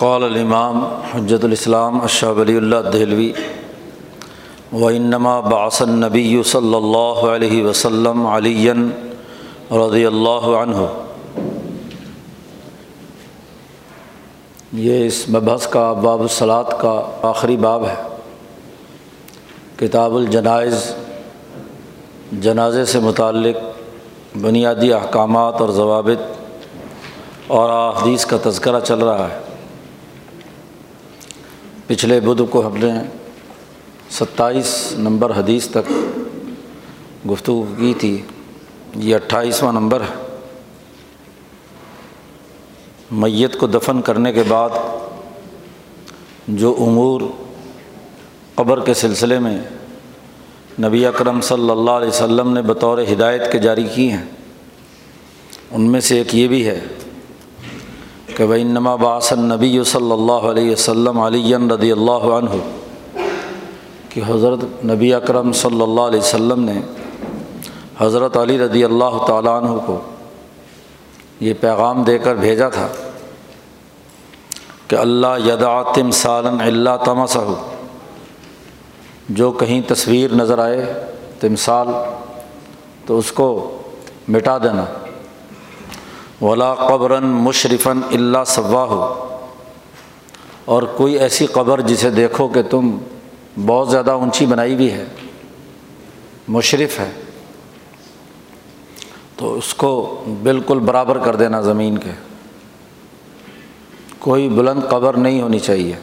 قال الامام حجت الاسلام اشہ ولی اللہ دہلوی و انما باس النبی صلی اللہ علیہ وسلم علی رضی اللہ عنہ یہ اس مبحث کا باب الصلاط کا آخری باب ہے۔ کتاب الجنائز، جنازے سے متعلق بنیادی احکامات اور ضوابط اور احادیث کا تذکرہ چل رہا ہے۔ پچھلے بدھ کو ہم نے ستائیس نمبر حدیث تک گفتگو کی تھی۔ یہ اٹھائیسواں نمبر ہے۔ میت کو دفن کرنے کے بعد جو امور قبر کے سلسلے میں نبی اکرم صلی اللہ علیہ وسلم نے بطور ہدایت کے جاری کی ہیں، ان میں سے ایک یہ بھی ہے۔ کہ بھائی نما باسن نبی صلی اللہ علیہ وسلم علی رضی اللہ عنہ کہ حضرت نبی اکرم صلی اللہ علیہ وسلم نے حضرت علی رضی اللہ تعالیٰ عنہ کو یہ پیغام دے کر بھیجا تھا کہ اللہ یدا تم سالن اللہ تمسہ جو کہیں تصویر نظر آئے تمثال تو اس کو مٹا دینا ولا قبراً مشرفن اللہ صوا ہو اور کوئی ایسی قبر جسے دیکھو کہ تم بہت زیادہ اونچی بنائی بھی ہے، مشرف ہے، تو اس کو بالکل برابر کر دینا زمین کے۔ کوئی بلند قبر نہیں ہونی چاہیے۔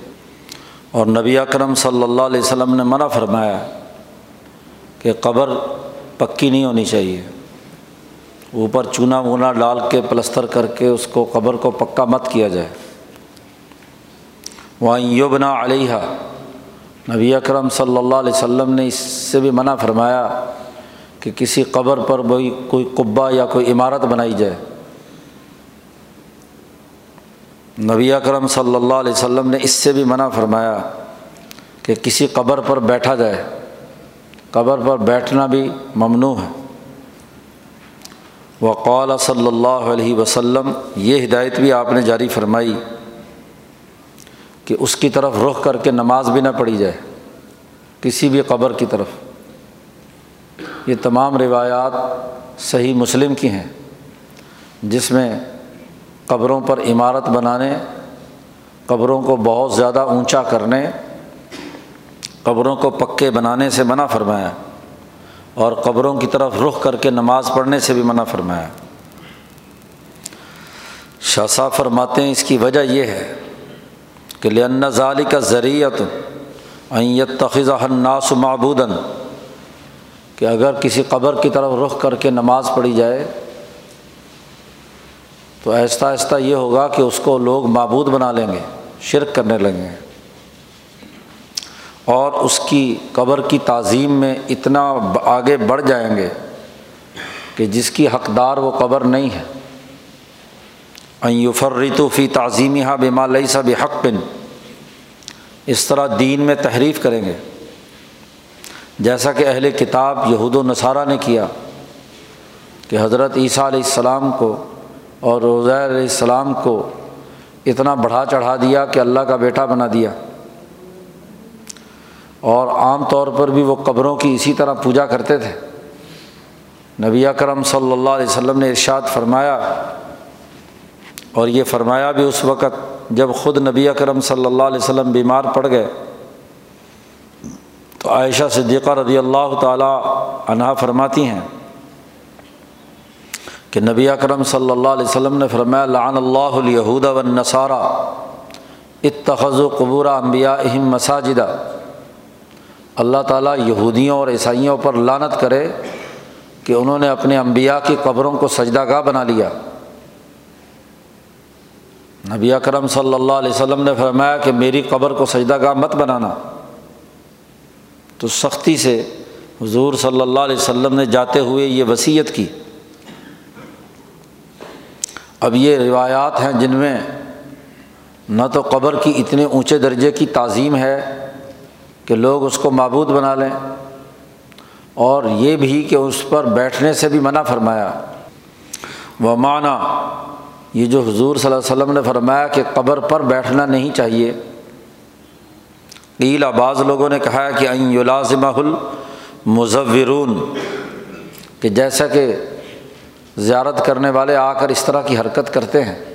اور نبی اکرم صلی اللہ علیہ وسلم نے منع فرمایا کہ قبر پکی نہیں ہونی چاہیے۔ اوپر چونا وونا ڈال کے پلستر کر کے اس کو قبر کو پکا مت کیا جائے۔ وہاں یوبنا علیہ نبی اکرم صلی اللہ علیہ وسلم نے اس سے بھی منع فرمایا کہ کسی قبر پر کوئی کوئی قبا یا کوئی عمارت بنائی جائے۔ نبی اکرم صلی اللہ علیہ وسلم نے اس سے بھی منع فرمایا کہ کسی قبر پر بیٹھا جائے۔ قبر پر بیٹھنا بھی ممنوع ہے۔ وقال صلی اللہ علیہ وسلم، یہ ہدایت بھی آپ نے جاری فرمائی کہ اس کی طرف رخ کر کے نماز بھی نہ پڑھی جائے، کسی بھی قبر کی طرف۔ یہ تمام روایات صحیح مسلم کی ہیں، جس میں قبروں پر عمارت بنانے، قبروں کو بہت زیادہ اونچا کرنے، قبروں کو پکے بنانے سے منع فرمایا۔ اور قبروں کی طرف رخ کر کے نماز پڑھنے سے بھی منع فرمایا۔ شاہ فرماتے ہیں اس کی وجہ یہ ہے کہ لن ظالی کا ذریعت عیت تخذ الناس معبودن کہ اگر کسی قبر کی طرف رخ کر کے نماز پڑھی جائے تو آہستہ آہستہ یہ ہوگا کہ اس کو لوگ معبود بنا لیں گے، شرک کرنے لگیں گے۔ اور اس کی قبر کی تعظیم میں اتنا آگے بڑھ جائیں گے کہ جس کی حقدار وہ قبر نہیں ہے۔ ایوفرتو فی تعظیمی ہا بما لئی سا حق بن اس طرح دین میں تحریف کریں گے۔ جیسا کہ اہل کتاب یہود و نصارہ نے کیا کہ حضرت عیسیٰ علیہ السلام کو اور روزیر علیہ السلام کو اتنا بڑھا چڑھا دیا کہ اللہ کا بیٹا بنا دیا۔ اور عام طور پر بھی وہ قبروں کی اسی طرح پوجا کرتے تھے۔ نبی اکرم صلی اللہ علیہ وسلم نے ارشاد فرمایا اور یہ فرمایا بھی اس وقت جب خود نبی اکرم صلی اللہ علیہ وسلم بیمار پڑ گئے۔ تو عائشہ صدیقہ رضی اللہ تعالیٰ عنہا فرماتی ہیں کہ نبی اکرم صلی اللہ علیہ وسلم نے فرمایا، لعن اللہ الہود و نصارہ اتخذ و قبور امبیا اہم مساجدہ اللہ تعالیٰ یہودیوں اور عیسائیوں پر لانت کرے کہ انہوں نے اپنے انبیاء کی قبروں کو سجدہ گاہ بنا لیا۔ نبی اکرم صلی اللہ علیہ وسلم نے فرمایا کہ میری قبر کو سجدہ گاہ مت بنانا۔ تو سختی سے حضور صلی اللہ علیہ وسلم نے جاتے ہوئے یہ وصیت کی۔ اب یہ روایات ہیں جن میں نہ تو قبر کی اتنے اونچے درجے کی تعظیم ہے کہ لوگ اس کو معبود بنا لیں۔ اور یہ بھی کہ اس پر بیٹھنے سے بھی منع فرمایا۔ وہ معنی یہ جو حضور صلی اللہ علیہ وسلم نے فرمایا کہ قبر پر بیٹھنا نہیں چاہیے۔ قیل، بعض لوگوں نے کہا کہ این یلازمہ المضورون کہ جیسا کہ زیارت کرنے والے آ کر اس طرح کی حرکت کرتے ہیں،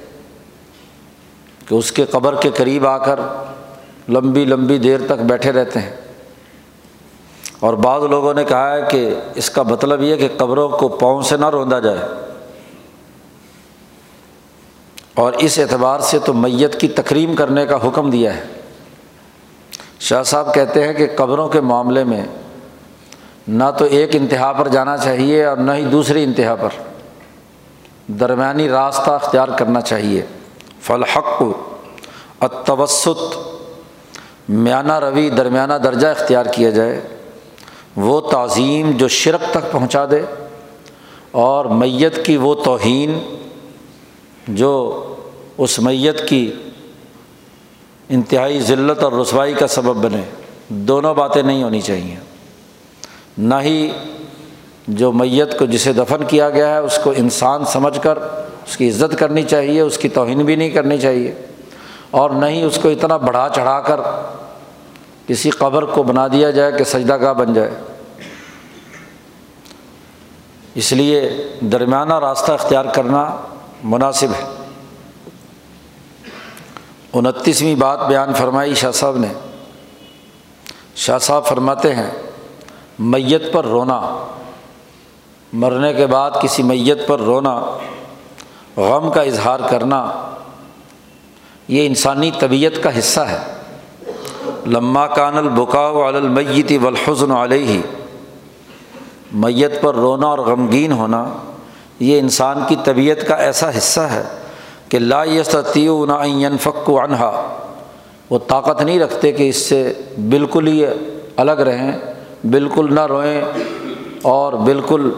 کہ اس کے قبر کے قریب آ کر لمبی لمبی دیر تک بیٹھے رہتے ہیں۔ اور بعض لوگوں نے کہا ہے کہ اس کا مطلب یہ کہ قبروں کو پاؤں سے نہ روندا جائے۔ اور اس اعتبار سے تو میت کی تکریم کرنے کا حکم دیا ہے۔ شاہ صاحب کہتے ہیں کہ قبروں کے معاملے میں نہ تو ایک انتہا پر جانا چاہیے اور نہ ہی دوسری انتہا پر۔ درمیانی راستہ اختیار کرنا چاہیے۔ فلحق اتوسط میانہ روی، درمیانہ درجہ اختیار کیا جائے، وہ تعظیم جو شرک تک پہنچا دے اور میت کی وہ توہین جو اس میت کی انتہائی ذلت اور رسوائی کا سبب بنے، دونوں باتیں نہیں ہونی چاہیے۔ نہ ہی جو میت کو جسے دفن کیا گیا ہے، اس کو انسان سمجھ کر، اس کی عزت کرنی چاہیے، اس کی توہین بھی نہیں کرنی چاہیے۔ اور نہ ہی اس کو اتنا بڑھا چڑھا کر کسی قبر کو بنا دیا جائے کہ سجدہ گاہ بن جائے۔ اس لیے درمیانہ راستہ اختیار کرنا مناسب ہے۔ انتیسویں بات بیان فرمائی شاہ صاحب نے۔ شاہ صاحب فرماتے ہیں، میت پر رونا۔ مرنے کے بعد کسی میت پر رونا، غم کا اظہار کرنا۔ یہ انسانی طبیعت کا حصہ ہے۔ لمہ کان البکا المیتی والحزن علیہ۔ میت پر رونا اور غمگین ہونا یہ انسان کی طبیعت کا ایسا حصہ ہے کہ لا لاستیون فق و انہا وہ طاقت نہیں رکھتے کہ اس سے بالکل ہی الگ رہیں، بالکل نہ روئیں اور بالکل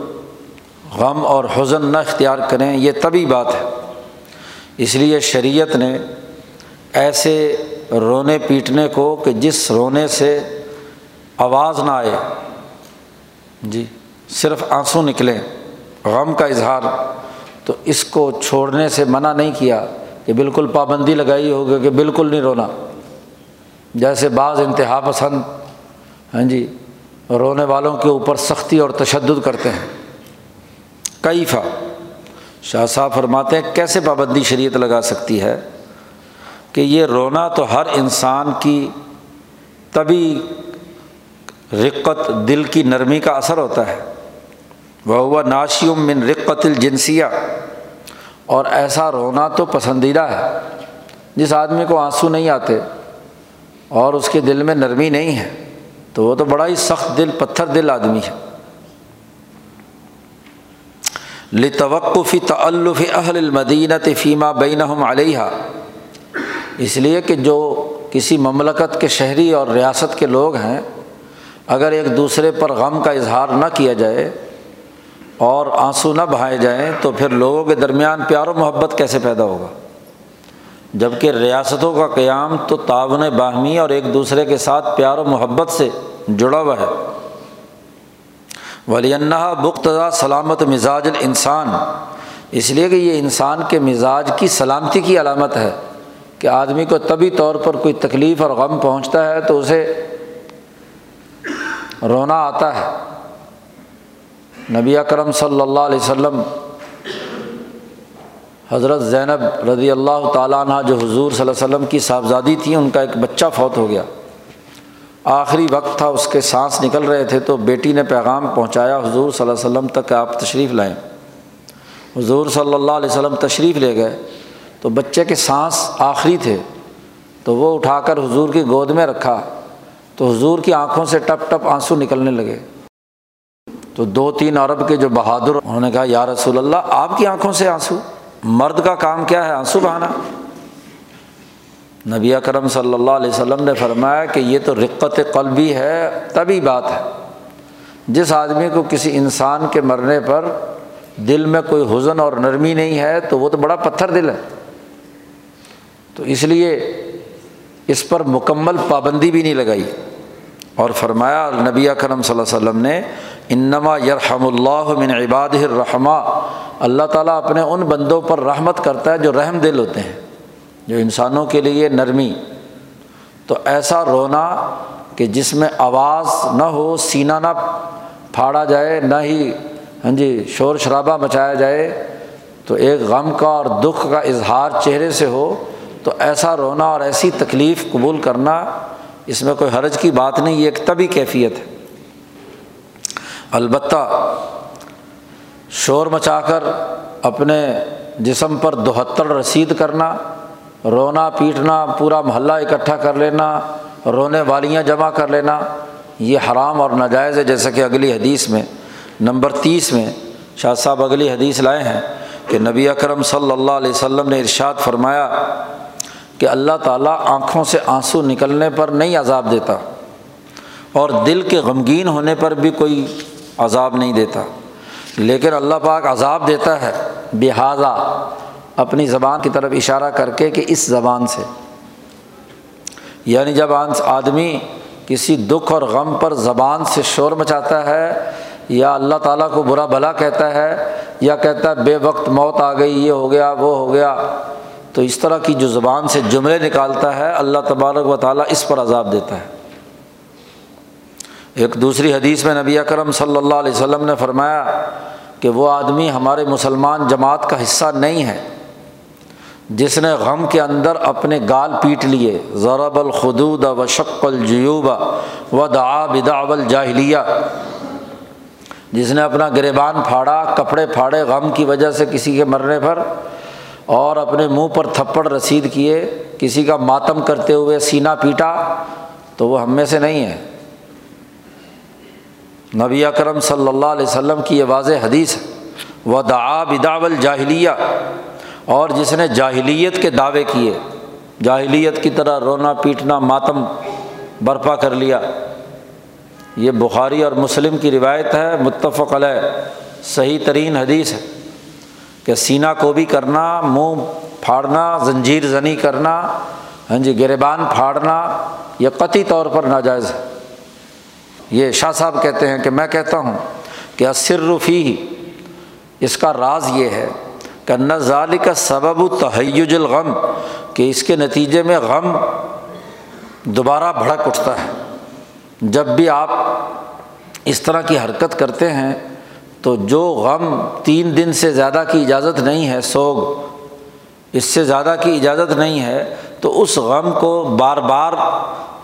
غم اور حزن نہ اختیار کریں، یہ طبی بات ہے۔ اس لیے شریعت نے ایسے رونے پیٹنے کو کہ جس رونے سے آواز نہ آئے۔ جی صرف آنسو نکلیں غم کا اظہار۔ تو اس کو چھوڑنے سے منع نہیں کیا کہ بالکل پابندی لگائی ہوگی کہ بالکل نہیں رونا۔ جیسے بعض انتہا پسند ہاں جی رونے والوں کے اوپر سختی اور تشدد کرتے ہیں۔ کئی فا شاہ صاحب فرماتے ہیں، کیسے پابندی شریعت لگا سکتی ہے؟ کہ یہ رونا تو ہر انسان کی طبی رقت دل کی نرمی کا اثر ہوتا ہے۔ وہ ہوا ناشیم من رقت الجنسیہ۔ اور ایسا رونا تو پسندیدہ ہے۔ جس آدمی کو آنسو نہیں آتے اور اس کے دل میں نرمی نہیں ہے، تو وہ تو بڑا ہی سخت دل، پتھر دل آدمی ہے۔ لتوقفی تعلف اہل المدینت فیمہ بین علیہ اس لیے کہ جو کسی مملکت کے شہری اور ریاست کے لوگ ہیں، اگر ایک دوسرے پر غم کا اظہار نہ کیا جائے اور آنسو نہ بہائے جائیں، تو پھر لوگوں کے درمیان پیار و محبت کیسے پیدا ہوگا؟ جبکہ ریاستوں کا قیام تو تعاون باہمی اور ایک دوسرے کے ساتھ پیار و محبت سے جڑا ہوا ہے۔ ولی بختہ سلامت مزاج الانسان اس لیے کہ یہ انسان کے مزاج کی سلامتی کی علامت ہے۔ کہ آدمی کو طبی طور پر کوئی تکلیف اور غم پہنچتا ہے تو اسے رونا آتا ہے۔ نبی اکرم صلی اللہ علیہ وسلم، حضرت زینب رضی اللہ تعالیٰ عنہ جو حضور صلی اللہ علیہ وسلم کی صاحبزادی تھی، ان کا ایک بچہ فوت ہو گیا۔ آخری وقت تھا، اس کے سانس نکل رہے تھے، تو بیٹی نے پیغام پہنچایا، حضور صلی اللہ علیہ وسلم تک آپ تشریف لائیں۔ حضور صلی اللہ علیہ وسلم تشریف لے گئے۔ تو بچے کے سانس آخری تھے تو وہ اٹھا کر حضور کی گود میں رکھا تو حضور کی آنکھوں سے ٹپ ٹپ آنسو نکلنے لگے۔ تو دو تین عرب کے جو بہادر انہوں نے کہا، یا رسول اللہ، آپ کی آنکھوں سے آنسو، مرد کا کام کیا ہے؟ آنسو بہانا۔ نبی اکرم صلی اللہ علیہ وسلم نے فرمایا کہ یہ تو رقت قلبی ہے، تبھی بات ہے۔ جس آدمی کو کسی انسان کے مرنے پر دل میں کوئی حزن اور نرمی نہیں ہے تو وہ تو بڑا پتھر دل ہے۔ تو اس لیے اس پر مکمل پابندی بھی نہیں لگائی۔ اور فرمایا، نبی کرم صلی اللہ علیہ وسلم نے، انما یرحم اللہ من عباد الرحمٰ۔ اللہ تعالیٰ اپنے ان بندوں پر رحمت کرتا ہے جو رحم دل ہوتے ہیں، جو انسانوں کے لیے نرمی۔ تو ایسا رونا کہ جس میں آواز نہ ہو، سینہ نہ پھاڑا جائے، نہ ہی ہاں جی شور شرابہ مچایا جائے، تو ایک غم کا اور دکھ کا اظہار چہرے سے ہو تو ایسا رونا اور ایسی تکلیف قبول کرنا اس میں کوئی حرج کی بات نہیں، یہ ایک طبی کیفیت ہے۔ البتہ شور مچا کر اپنے جسم پر دوہتر رسید کرنا، رونا پیٹنا، پورا محلہ اکٹھا کر لینا، رونے والیاں جمع کر لینا، یہ حرام اور ناجائز ہے۔ جیسا کہ اگلی حدیث میں، نمبر تیس میں شاہ صاحب اگلی حدیث لائے ہیں کہ نبی اکرم صلی اللہ علیہ وسلم نے ارشاد فرمایا کہ اللہ تعالیٰ آنکھوں سے آنسو نکلنے پر نہیں عذاب دیتا اور دل کے غمگین ہونے پر بھی کوئی عذاب نہیں دیتا۔ لیکن اللہ پاک عذاب دیتا ہے۔ لہٰذا اپنی زبان کی طرف اشارہ کر کے کہ اس زبان سے۔ یعنی جب آدمی کسی دکھ اور غم پر زبان سے شور مچاتا ہے یا اللہ تعالیٰ کو برا بھلا کہتا ہے یا کہتا ہے بے وقت موت آ گئی، یہ ہو گیا، وہ ہو گیا تو اس طرح کی جو زبان سے جملے نکالتا ہے، اللہ تبارک و تعالیٰ اس پر عذاب دیتا ہے۔ ایک دوسری حدیث میں نبی اکرم صلی اللہ علیہ وسلم نے فرمایا کہ وہ آدمی ہمارے مسلمان جماعت کا حصہ نہیں ہے۔ جس نے غم کے اندر اپنے گال پیٹ لیے، ضرب الخدود و شق الجیوبہ و دعا بدا الجاہلیہ۔ جس نے اپنا گریبان پھاڑا، کپڑے پھاڑے غم کی وجہ سے کسی کے مرنے پر اور اپنے منہ پر تھپڑ رسید کیے، کسی کا ماتم کرتے ہوئے سینہ پیٹا، تو وہ ہم میں سے نہیں ہے۔ نبی اکرم صلی اللہ علیہ وسلم کی یہ واضح حدیث ہے وہ دعا بداول جاہلیہ اور جس نے جاہلیت کے دعوے کیے، جاہلیت کی طرح رونا، پیٹنا، ماتم برپا کر لیا۔ یہ بخاری اور مسلم کی روایت ہے، متفق علیہ، صحیح ترین حدیث ہے۔ کہ سینہ کو بھی کرنا، منہ پھاڑنا، زنجیر زنی کرنا ہاں جی گریبان پھاڑنا، یہ قطعی طور پر ناجائز ہے۔ یہ شاہ صاحب کہتے ہیں کہ میں کہتا ہوں کہ رفی اس کا راز یہ ہے کہ ظالی کا سبب و تحیج الغم، کہ اس کے نتیجے میں غم دوبارہ بھڑک اٹھتا ہے۔ جب بھی آپ اس طرح کی حرکت کرتے ہیں تو جو غم تین دن سے زیادہ کی اجازت نہیں ہے، سوگ، اس سے زیادہ کی اجازت نہیں ہے، تو اس غم کو بار بار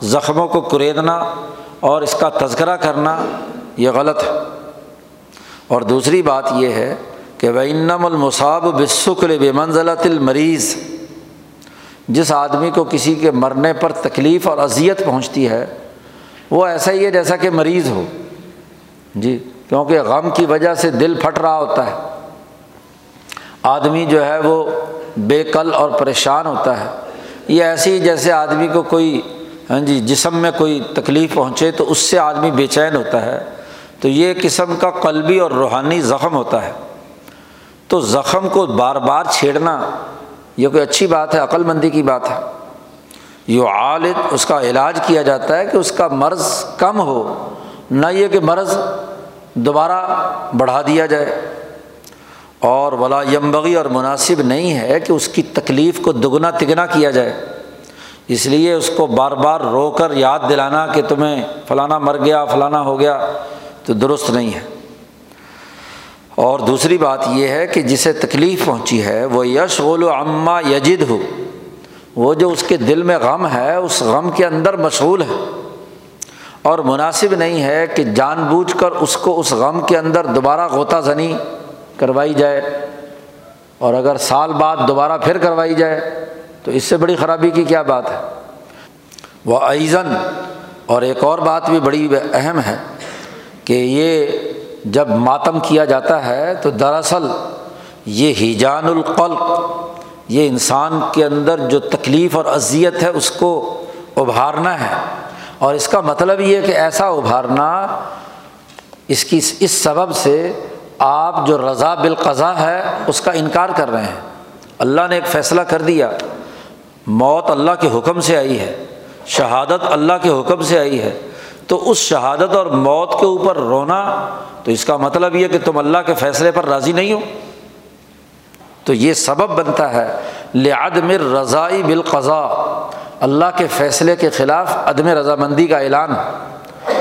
زخموں کو کریدنا اور اس کا تذکرہ کرنا یہ غلط ہے۔ اور دوسری بات یہ ہے کہ وینم المصاب بسکل بے منزلت المریض جس آدمی کو کسی کے مرنے پر تکلیف اور اذیت پہنچتی ہے، وہ ایسا ہی ہے جیسا کہ مریض ہو۔ جی کیونکہ غم کی وجہ سے دل پھٹ رہا ہوتا ہے۔ آدمی جو ہے وہ بے قل اور پریشان ہوتا ہے۔ یہ ایسی جیسے آدمی کو کوئی ہاں جی جسم میں کوئی تکلیف پہنچے تو اس سے آدمی بے چین ہوتا ہے۔ تو یہ قسم کا قلبی اور روحانی زخم ہوتا ہے۔ تو زخم کو بار بار چھیڑنا یہ کوئی اچھی بات ہے، عقل مندی کی بات ہے۔ یہ عالد اس کا علاج کیا جاتا ہے کہ اس کا مرض کم ہو۔ نہ یہ کہ مرض دوبارہ بڑھا دیا جائے۔ اور ولا یمبغی اور مناسب نہیں ہے کہ اس کی تکلیف کو دگنا تگنا کیا جائے۔ اس لیے اس کو بار بار رو کر یاد دلانا کہ تمہیں فلانا مر گیا، فلانا ہو گیا، تو درست نہیں ہے۔ اور دوسری بات یہ ہے کہ جسے تکلیف پہنچی ہے، وہ یش غول و اماں یجد ہو وہ جو اس کے دل میں غم ہے، اس غم کے اندر مشغول ہے۔ اور مناسب نہیں ہے کہ جان بوجھ کر اس کو اس غم کے اندر دوبارہ غوطہ زنی کروائی جائے اور اگر سال بعد دوبارہ پھر کروائی جائے تو اس سے بڑی خرابی کی کیا بات ہے؟ وہ ایزن، اور ایک اور بات بھی بڑی اہم ہے کہ یہ جب ماتم کیا جاتا ہے تو دراصل یہ ہیجان القلق، یہ انسان کے اندر جو تکلیف اور اذیت ہے اس کو ابھارنا ہے۔ اور اس کا مطلب یہ کہ ایسا ابھارنا اس کی اس سبب سے آپ جو رضا بالقضا ہے، اس کا انکار کر رہے ہیں۔ اللہ نے ایک فیصلہ کر دیا، موت اللہ کے حکم سے آئی ہے، شہادت اللہ کے حکم سے آئی ہے۔ تو اس شہادت اور موت کے اوپر رونا، تو اس کا مطلب یہ کہ تم اللہ کے فیصلے پر راضی نہیں ہو۔ تو یہ سبب بنتا ہے، لعدم رضائی بالقضاء۔ اللہ کے فیصلے کے خلاف عدم رضامندی کا اعلان۔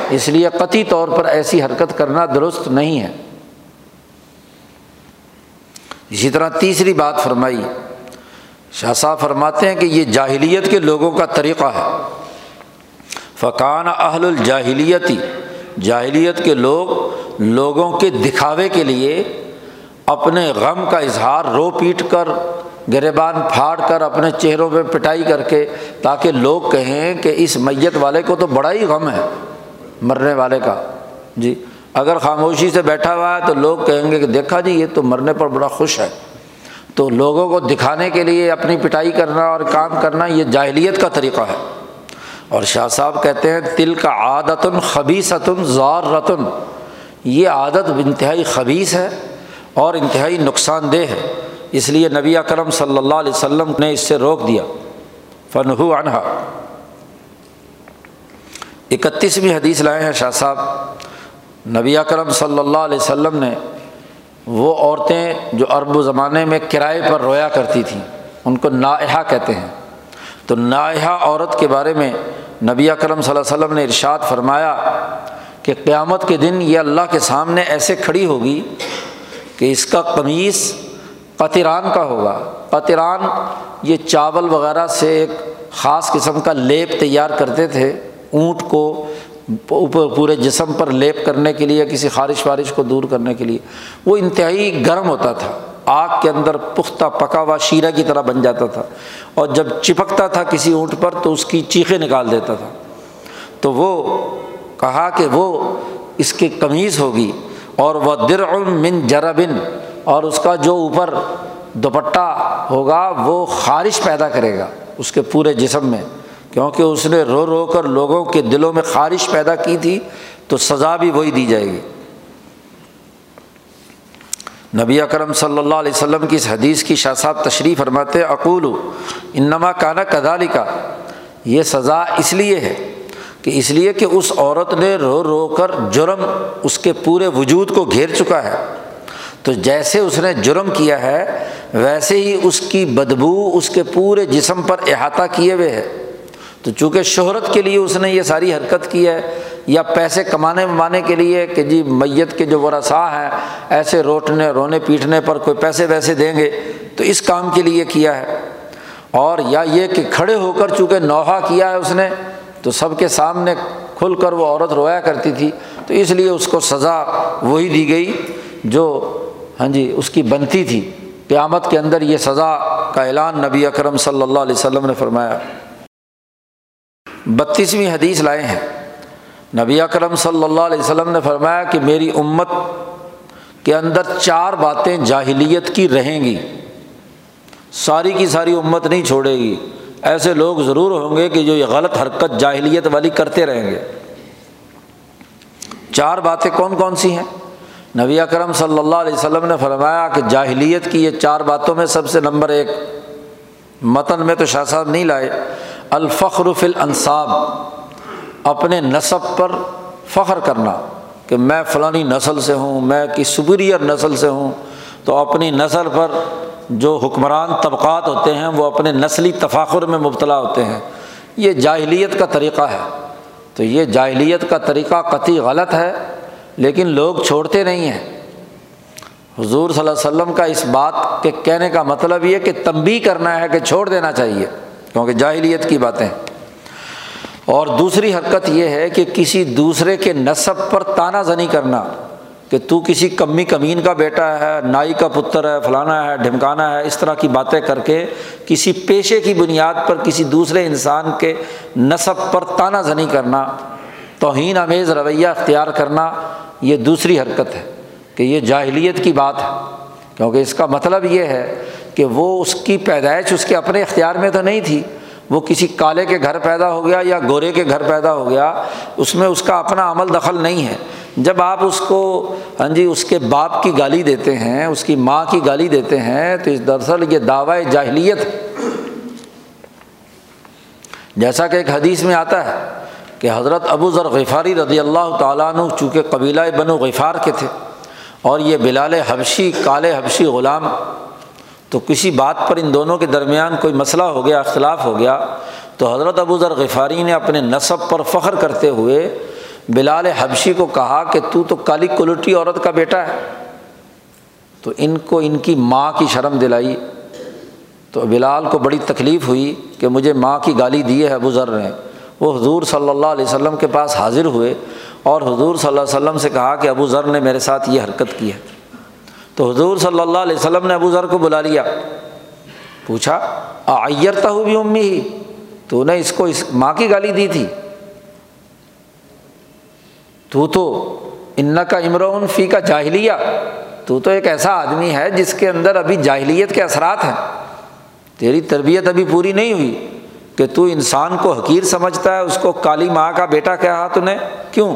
اس لیے قطعی طور پر ایسی حرکت کرنا درست نہیں ہے۔ اسی طرح تیسری بات فرمائی۔ شاہ صاحب فرماتے ہیں کہ یہ جاہلیت کے لوگوں کا طریقہ ہے۔ فقان اہل الجاہلیتی جاہلیت کے لوگ لوگوں کے دکھاوے کے لیے اپنے غم کا اظہار رو پیٹ کر گریبان پھاڑ کر اپنے چہروں پہ پٹائی کر کے تاکہ لوگ کہیں کہ اس میت والے کو تو بڑا ہی غم ہے مرنے والے کا۔ جی اگر خاموشی سے بیٹھا ہوا ہے تو لوگ کہیں گے کہ دیکھا جی یہ تو مرنے پر بڑا خوش ہے۔ تو لوگوں کو دکھانے کے لیے اپنی پٹائی کرنا اور کام کرنا یہ جاہلیت کا طریقہ ہے۔ اور شاہ صاحب کہتے ہیں تل کا عادتن خبیصتن زار رتن یہ عادت انتہائی خبیص ہے اور انتہائی نقصان دہ ہے۔ اس لیے نبی اکرم صلی اللہ علیہ وسلم نے اس سے روک دیا۔ فنحو انہا اکتیسویں حدیث لائے ہیں شاہ صاحب۔ نبی اکرم صلی اللہ علیہ وسلم نے وہ عورتیں جو عرب و زمانے میں کرائے پر رویا کرتی تھیں، ان کو نائحہ کہتے ہیں۔ تو نائحہ عورت کے بارے میں نبی اکرم صلی اللہ علیہ وسلم نے ارشاد فرمایا کہ قیامت کے دن یہ اللہ کے سامنے ایسے کھڑی ہوگی کہ اس کا قمیص قطران کا ہوگا۔ قطران یہ چاول وغیرہ سے ایک خاص قسم کا لیپ تیار کرتے تھے۔ اونٹ کو اوپر پورے جسم پر لیپ کرنے کے لیے، کسی خارش وارش کو دور کرنے کے لیے۔ وہ انتہائی گرم ہوتا تھا۔ آگ کے اندر پختہ، پکا ہوا شیرہ کی طرح بن جاتا تھا۔ اور جب چپکتا تھا کسی اونٹ پر، تو اس کی چیخیں نکال دیتا تھا۔ تو وہ کہا کہ وہ اس کی قمیض ہوگی۔ اور وہ در من جربن اور اس کا جو اوپر دوپٹہ ہوگا وہ خارش پیدا کرے گا اس کے پورے جسم میں، کیونکہ اس نے رو رو کر لوگوں کے دلوں میں خارش پیدا کی تھی، تو سزا بھی وہی دی جائے گی۔ نبی اکرم صلی اللہ علیہ وسلم کی اس حدیث کی شاہ صاحب تشریف فرماتے اقول انما کانا کدالی کا یہ سزا اس لیے ہے کہ اس لیے کہ اس عورت نے رو رو کر جرم اس کے پورے وجود کو گھیر چکا ہے۔ تو جیسے اس نے جرم کیا ہے، ویسے ہی اس کی بدبو اس کے پورے جسم پر احاطہ کیے ہوئے ہے۔ تو چونکہ شہرت کے لیے اس نے یہ ساری حرکت کی ہے، یا پیسے کمانے ومانے کے لیے کہ جی میت کے جو ورثا ہیں، ایسے روٹنے، رونے پیٹنے پر کوئی پیسے ویسے دیں گے، تو اس کام کے لیے کیا ہے۔ اور یا یہ کہ کھڑے ہو کر چونکہ نوحہ کیا ہے اس نے، تو سب کے سامنے کھل کر وہ عورت رویا کرتی تھی، تو اس لیے اس کو سزا وہی دی گئی جو ہاں جی اس کی بنتی تھی۔ قیامت کے اندر یہ سزا کا اعلان نبی اکرم صلی اللہ علیہ وسلم نے فرمایا۔ بتیسویں حدیث لائے ہیں۔ نبی اکرم صلی اللہ علیہ وسلم نے فرمایا کہ میری امت کے اندر چار باتیں جاہلیت کی رہیں گی۔ ساری کی ساری امت نہیں چھوڑے گی۔ ایسے لوگ ضرور ہوں گے کہ جو یہ غلط حرکت جاہلیت والی کرتے رہیں گے۔ چار باتیں کون کون سی ہیں؟ نبی اکرم صلی اللہ علیہ وسلم نے فرمایا کہ جاہلیت کی یہ چار باتوں میں سب سے نمبر ایک، متن میں تو شاہ صاحب نہیں لائے، الفخر فی الانصاب، اپنے نصب پر فخر کرنا کہ میں فلانی نسل سے ہوں، میں کہ سپیریئر نسل سے ہوں، تو اپنی نسل پر جو حکمران طبقات ہوتے ہیں، وہ اپنے نسلی تفاخر میں مبتلا ہوتے ہیں۔ یہ جاہلیت کا طریقہ ہے۔ تو یہ جاہلیت کا طریقہ قطعی غلط ہے۔ لیکن لوگ چھوڑتے نہیں ہیں۔ حضور صلی اللہ علیہ وسلم کا اس بات کے کہنے کا مطلب یہ کہ تنبی کرنا ہے کہ چھوڑ دینا چاہیے، کیونکہ جاہلیت کی باتیں۔ اور دوسری حرکت یہ ہے کہ کسی دوسرے کے نصب پر تانہ زنی کرنا، کہ تو کسی کمی کمین کا بیٹا ہے، نائی کا پتر ہے، فلانا ہے، ڈھمکانا ہے، اس طرح کی باتیں کر کے کسی پیشے کی بنیاد پر کسی دوسرے انسان کے نصب پر تانہ زنی کرنا۔ توہین امیز رویہ اختیار کرنا یہ دوسری حرکت ہے کہ یہ جاہلیت کی بات ہے۔ کیونکہ اس کا مطلب یہ ہے کہ وہ اس کی پیدائش اس کے اپنے اختیار میں تو نہیں تھی۔ وہ کسی کالے کے گھر پیدا ہو گیا یا گورے کے گھر پیدا ہو گیا، اس میں اس کا اپنا عمل دخل نہیں ہے۔ جب آپ اس کو ہاں جی اس کے باپ کی گالی دیتے ہیں، اس کی ماں کی گالی دیتے ہیں، تو اس دراصل یہ دعوی جاہلیت۔ جیسا کہ ایک حدیث میں آتا ہے کہ حضرت ابو ذر غفاری رضی اللہ تعالیٰ عنہ چونکہ قبیلہ بنو غفار کے تھے اور یہ بلال حبشی کالے حبشی غلام، تو کسی بات پر ان دونوں کے درمیان کوئی مسئلہ ہو گیا، اختلاف ہو گیا، تو حضرت ابو ذر غفاری نے اپنے نصب پر فخر کرتے ہوئے بلال حبشی کو کہا کہ تو تو کالی کلٹی عورت کا بیٹا ہے۔ تو ان کو ان کی ماں کی شرم دلائی۔ تو بلال کو بڑی تکلیف ہوئی کہ مجھے ماں کی گالی دی ہے ابو ذر نے۔ وہ حضور صلی اللہ علیہ وسلم کے پاس حاضر ہوئے اور حضور صلی اللہ علیہ وسلم سے کہا کہ ابو ذر نے میرے ساتھ یہ حرکت کی ہے۔ تو حضور صلی اللہ علیہ وسلم نے ابو ذر کو بلا لیا۔ پوچھا آئرتا ہوں بھی امی ہی تو نے اس کو اس ماں کی گالی دی تھی۔ تو تو ان کا امرون فی کا جاہلیہ۔ تو تو ایک ایسا آدمی ہے جس کے اندر ابھی جاہلیت کے اثرات ہیں۔ تیری تربیت ابھی پوری نہیں ہوئی۔ کہ تو انسان کو حقیر سمجھتا ہے، اس کو کالی ماں کا بیٹا کہا تو نے؟ کیوں؟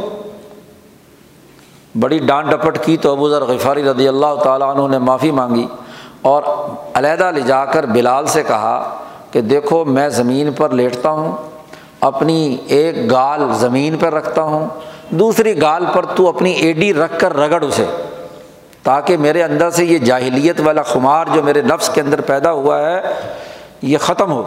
بڑی ڈانٹ ڈپٹ کی تو ابو ذر غفاری رضی اللہ تعالیٰ عنہ نے معافی مانگی اور علیحدہ لے جا کر بلال سے کہا کہ دیکھو، میں زمین پر لیٹتا ہوں، اپنی ایک گال زمین پر رکھتا ہوں، دوسری گال پر تو اپنی ایڈی رکھ کر رگڑ اسے، تاکہ میرے اندر سے یہ جاہلیت والا خمار جو میرے نفس کے اندر پیدا ہوا ہے، یہ ختم ہو۔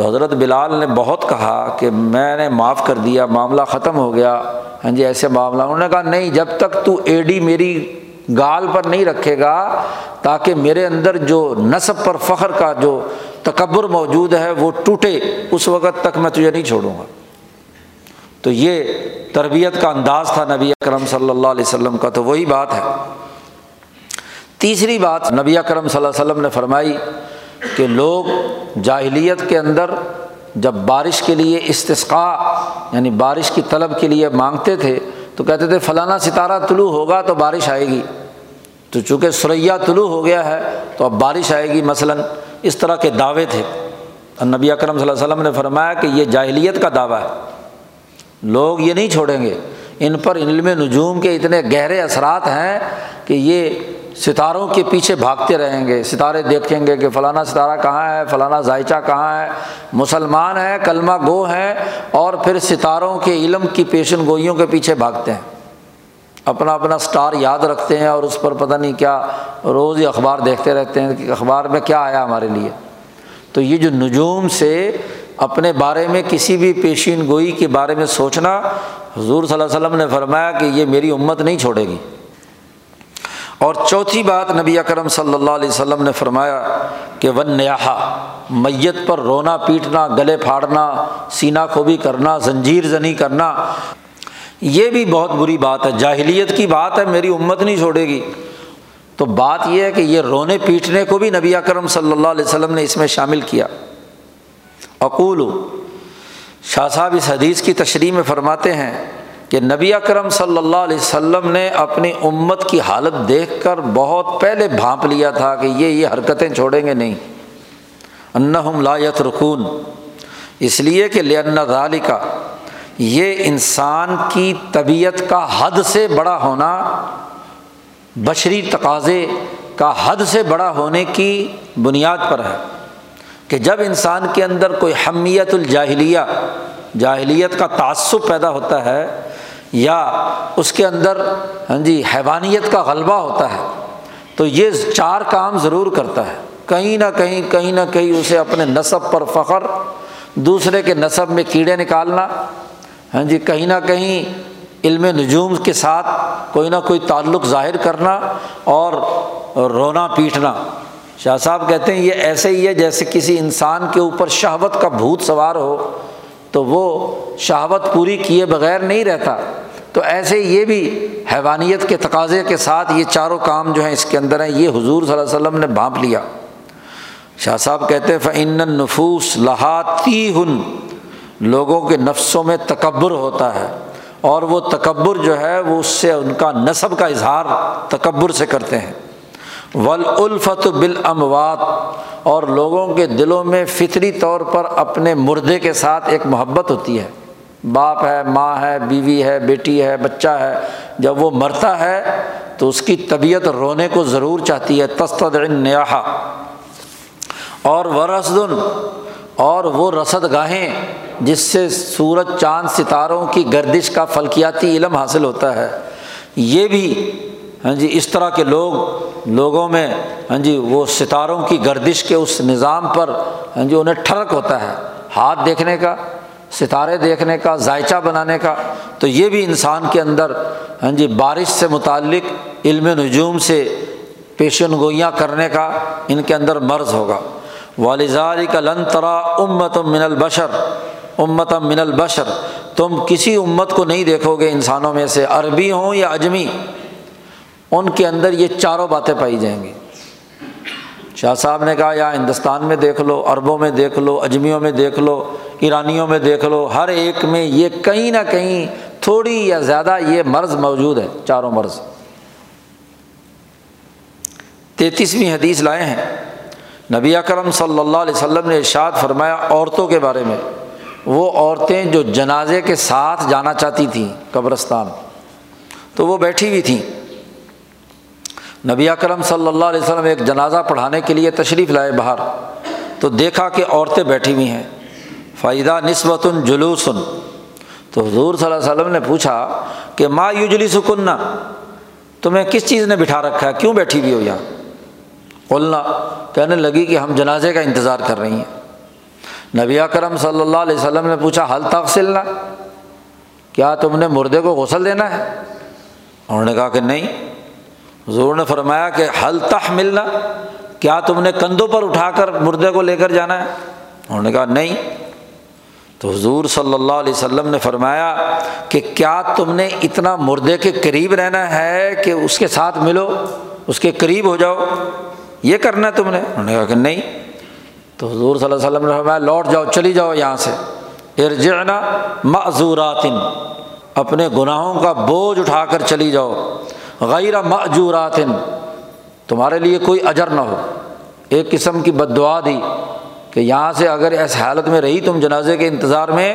تو حضرت بلال نے بہت کہا کہ میں نے معاف کر دیا، معاملہ ختم ہو گیا۔ ہاں جی ایسے معاملہ۔ انہوں نے کہا، نہیں، جب تک تو ایڈی میری گال پر نہیں رکھے گا، تاکہ میرے اندر جو نصب پر فخر کا جو تکبر موجود ہے، وہ ٹوٹے۔ اس وقت تک میں تجھے نہیں چھوڑوں گا۔ تو یہ تربیت کا انداز تھا نبی اکرم صلی اللہ علیہ وسلم کا، تو وہی بات ہے۔ تیسری بات، نبی اکرم صلی اللہ علیہ وسلم نے فرمائی کہ لوگ جاہلیت کے اندر جب بارش کے لیے استثقا یعنی بارش کی طلب کے لیے مانگتے تھے، تو کہتے تھے فلانا ستارہ طلوع ہوگا تو بارش آئے گی۔ تو چونکہ سریا طلوع ہو گیا ہے، تو اب بارش آئے گی۔ مثلاً اس طرح کے دعوے تھے۔ نبی اکرم صلی اللہ علیہ وسلم نے فرمایا کہ یہ جاہلیت کا دعویٰ ہے۔ لوگ یہ نہیں چھوڑیں گے۔ ان پر علم نجوم کے اتنے گہرے اثرات ہیں کہ یہ ستاروں کے پیچھے بھاگتے رہیں گے، ستارے دیکھیں گے کہ فلانا ستارہ کہاں ہے، فلانا ذائچہ کہاں ہے، مسلمان ہے، کلمہ گو ہیں اور پھر ستاروں کے علم کی پیشن گوئیوں کے پیچھے بھاگتے ہیں۔ اپنا اپنا اسٹار یاد رکھتے ہیں اور اس پر پتہ نہیں کیا روز ہی اخبار دیکھتے رہتے ہیں کہ اخبار میں کیا آیا ہمارے لیے۔ تو یہ جو نجوم سے اپنے بارے میں کسی بھی پیشین گوئی کے بارے میں سوچنا، حضور صلی اللہ علیہ وسلم نے فرمایا کہ یہ میری امت نہیں چھوڑے گی۔ اور چوتھی بات نبی اکرم صلی اللہ علیہ وسلم نے فرمایا کہ ون نیاحا میت پر رونا، پیٹنا، گلے پھاڑنا، سینہ کو کرنا، زنجیر زنی کرنا، یہ بھی بہت بری بات ہے۔ جاہلیت کی بات ہے، میری امت نہیں چھوڑے گی۔ تو بات یہ ہے کہ یہ رونے، پیٹنے کو بھی نبی اکرم صلی اللہ علیہ وسلم نے اس میں شامل کیا۔ اقول شاہ صاحب اس حدیث کی تشریح میں فرماتے ہیں کہ نبی اکرم صلی اللہ علیہ وسلم نے اپنی امت کی حالت دیکھ کر بہت پہلے بھانپ لیا تھا کہ یہ یہ حرکتیں چھوڑیں گے نہیں۔ انہم لایت رکون اس لیے کہ لنا رالی کا یہ انسان کی طبیعت کا حد سے بڑا ہونا، بشری تقاضے کا حد سے بڑا ہونے کی بنیاد پر ہے کہ جب انسان کے اندر کوئی حمیت الجاہلیہ، جاہلیت کا تعصب پیدا ہوتا ہے یا اس کے اندر ہاں جی حیوانیت کا غلبہ ہوتا ہے، تو یہ چار کام ضرور کرتا ہے۔ کہیں نہ کہیں کہیں نہ کہیں اسے اپنے نصب پر فخر، دوسرے کے نصب میں کیڑے نکالنا ہاں جی کہیں نہ کہیں علم نجوم کے ساتھ کوئی نہ کوئی تعلق ظاہر کرنا اور رونا پیٹنا۔ شاہ صاحب کہتے ہیں، یہ ایسے ہی ہے جیسے کسی انسان کے اوپر شہوت کا بھوت سوار ہو۔ تو وہ شہوت پوری کیے بغیر نہیں رہتا۔ تو ایسے یہ بھی حیوانیت کے تقاضے کے ساتھ یہ چاروں کام جو ہیں اس کے اندر ہیں، یہ حضور صلی اللہ علیہ وسلم نے بھانپ لیا۔ شاہ صاحب کہتے فعن نفوس لہاتی ہن لوگوں کے نفسوں میں تکبر ہوتا ہے۔ اور وہ تکبر جو ہے، وہ اس سے ان کا نصب کا اظہار تکبر سے کرتے ہیں۔ ولافت بالاموات اور لوگوں کے دلوں میں فطری طور پر اپنے مردے کے ساتھ ایک محبت ہوتی ہے۔ باپ ہے، ماں ہے، بیوی ہے، بیٹی ہے، بچہ ہے۔ جب وہ مرتا ہے تو اس کی طبیعت رونے کو ضرور چاہتی ہے۔ تستد نیاحا اور ورسدن، اور وہ رسد گاہیں جس سے سورج، چاند، ستاروں کی گردش کا فلکیاتی علم حاصل ہوتا ہے۔ یہ بھی ہاں جی اس طرح کے لوگ، لوگوں میں ہاں جی وہ ستاروں کی گردش کے اس نظام پر ہاں جی انہیں ٹھڑک ہوتا ہے۔ ہاتھ دیکھنے کا، ستارے دیکھنے کا ذائچہ بنانے کا۔ تو یہ بھی انسان کے اندر ہاں جی بارش سے متعلق علم نجوم سے پیشن گوئیاں کرنے کا ان کے اندر مرض ہوگا۔ والزاری کا لن ترا امت من البشر امت من البشر۔ تم کسی امت کو نہیں دیکھو گے انسانوں میں سے، عربی ہوں یا اجمی۔ ان کے اندر یہ چاروں باتیں پائی جائیں گی۔ شاہ صاحب نے کہا، یا ہندوستان میں دیکھ لو، عربوں میں دیکھ لو، اجمیوں میں دیکھ لو، ایرانیوں میں دیکھ لو، ہر ایک میں یہ کہیں نہ کہیں تھوڑی یا زیادہ یہ مرض موجود ہے، چاروں مرض۔ تینتیسویں حدیث لائے ہیں۔ نبی اکرم صلی اللہ علیہ وسلم نے ارشاد فرمایا، عورتوں کے بارے میں۔ وہ عورتیں جو جنازے کے ساتھ جانا چاہتی تھیں، قبرستان۔ تو وہ بیٹھی ہوئی تھیں۔ نبی اکرم صلی اللہ علیہ وسلم ایک جنازہ پڑھانے کے لیے تشریف لائے باہر تو دیکھا کہ عورتیں بیٹھی ہوئی ہیں۔ فائدہ نسبت جلوسن تو حضور صلی اللہ علیہ وسلم نے پوچھا کہ ماں یوجلی سکننا تمہیں کس چیز نے بٹھا رکھا ہے؟ کیوں بیٹھی ہوئی ہو یہاں؟ قلنا، کہنے لگی کہ ہم جنازے کا انتظار کر رہی ہیں۔ نبی کرم صلی اللہ علیہ وسلم نے پوچھا حل تفصلنا کیا تم نے مردے کو غسل دینا ہے؟ انہوں نے کہا کہ نہیں۔ حضور نے فرمایا کہ حل تح ملنا کیا تم نے کندھوں پر اٹھا کر مردے کو لے کر جانا ہے؟ انہوں نے کہا، نہیں۔ تو حضور صلی اللہ علیہ وسلم نے فرمایا کہ کیا تم نے اتنا مردے کے قریب رہنا ہے کہ اس کے ساتھ ملو، اس کے قریب ہو جاؤ؟ یہ کرنا ہے تم نے۔ انہوں نے کہا کہ نہیں۔ تو حضور صلی اللہ علیہ وسلم نے فرمایا، لوٹ جاؤ، چلی جاؤ یہاں سے۔ ارجعنا معذورات اپنے گناہوں کا بوجھ اٹھا کر چلی جاؤ۔ غیر معجورات تمہارے لیے کوئی اجر نہ ہو۔ ایک قسم کی بد دعا دی کہ یہاں سے اگر ایس حالت میں رہی تم جنازے کے انتظار میں،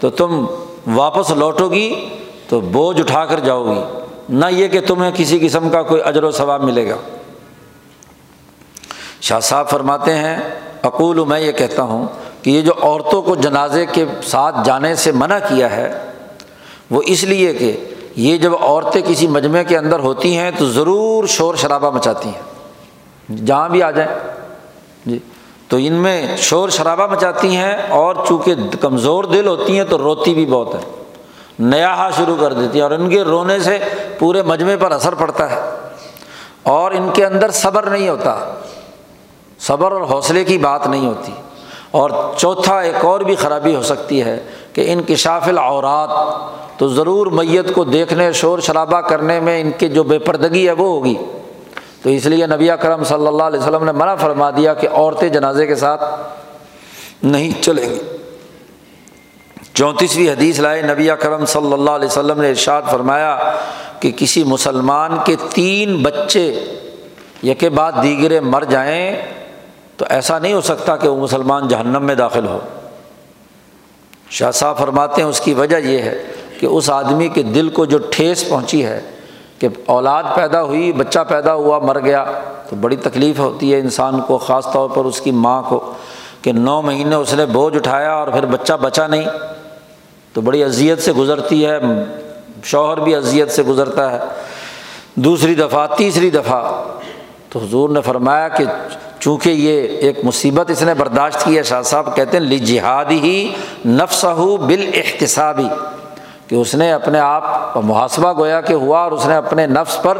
تو تم واپس لوٹو گی، تو بوجھ اٹھا کر جاؤ گی۔ نہ یہ کہ تمہیں کسی قسم کا کوئی اجر و ثواب ملے گا۔ شاہ صاحب فرماتے ہیں، اقول میں یہ کہتا ہوں کہ یہ جو عورتوں کو جنازے کے ساتھ جانے سے منع کیا ہے، وہ اس لیے کہ یہ جب عورتیں کسی مجمعے کے اندر ہوتی ہیں تو ضرور شور شرابہ مچاتی ہیں۔ جہاں بھی آ جائیں۔ جی۔ تو ان میں شور شرابہ مچاتی ہیں اور چونکہ کمزور دل ہوتی ہیں تو روتی بھی بہت ہے نیا ہا شروع کر دیتی ہیں اور ان کے رونے سے پورے مجمعے پر اثر پڑتا ہے۔ اور ان کے اندر صبر نہیں ہوتا۔ صبر اور حوصلے کی بات نہیں ہوتی۔ اور چوتھا ایک اور بھی خرابی ہو سکتی ہے۔ کہ ان کشاف العورات تو ضرور میت کو دیکھنے، شور شرابہ کرنے میں ان کی جو بے پردگی ہے وہ ہوگی۔ تو اس لیے نبی کرم صلی اللہ علیہ وسلم نے منع فرما دیا کہ عورتیں جنازے کے ساتھ نہیں چلیں گی۔ چونتیسویں حدیث لائے، نبی کرم صلی اللہ علیہ وسلم نے ارشاد فرمایا کہ کسی مسلمان کے تین بچے یکے بعد دیگرے مر جائیں تو ایسا نہیں ہو سکتا کہ وہ مسلمان جہنم میں داخل ہو۔ شاہ صاحب فرماتے ہیں اس کی وجہ یہ ہے کہ اس آدمی کے دل کو جو ٹھیس پہنچی ہے کہ اولاد پیدا ہوئی، بچہ پیدا ہوا، مر گیا، تو بڑی تکلیف ہوتی ہے انسان کو، خاص طور پر اس کی ماں کو، کہ نو مہینے اس نے بوجھ اٹھایا اور پھر بچہ بچا نہیں۔ تو بڑی اذیت سے گزرتی ہے، شوہر بھی اذیت سے گزرتا ہے۔ دوسری دفعہ، تیسری دفعہ تو حضور نے فرمایا کہ چونکہ یہ ایک مصیبت اس نے برداشت کی ہے، شاہ صاحب کہتے ہیں لی جہاد ہی نفس ہو بال احتسابی کہ اس نے اپنے آپ کا محاسبہ گویا کہ ہوا اور اس نے اپنے نفس پر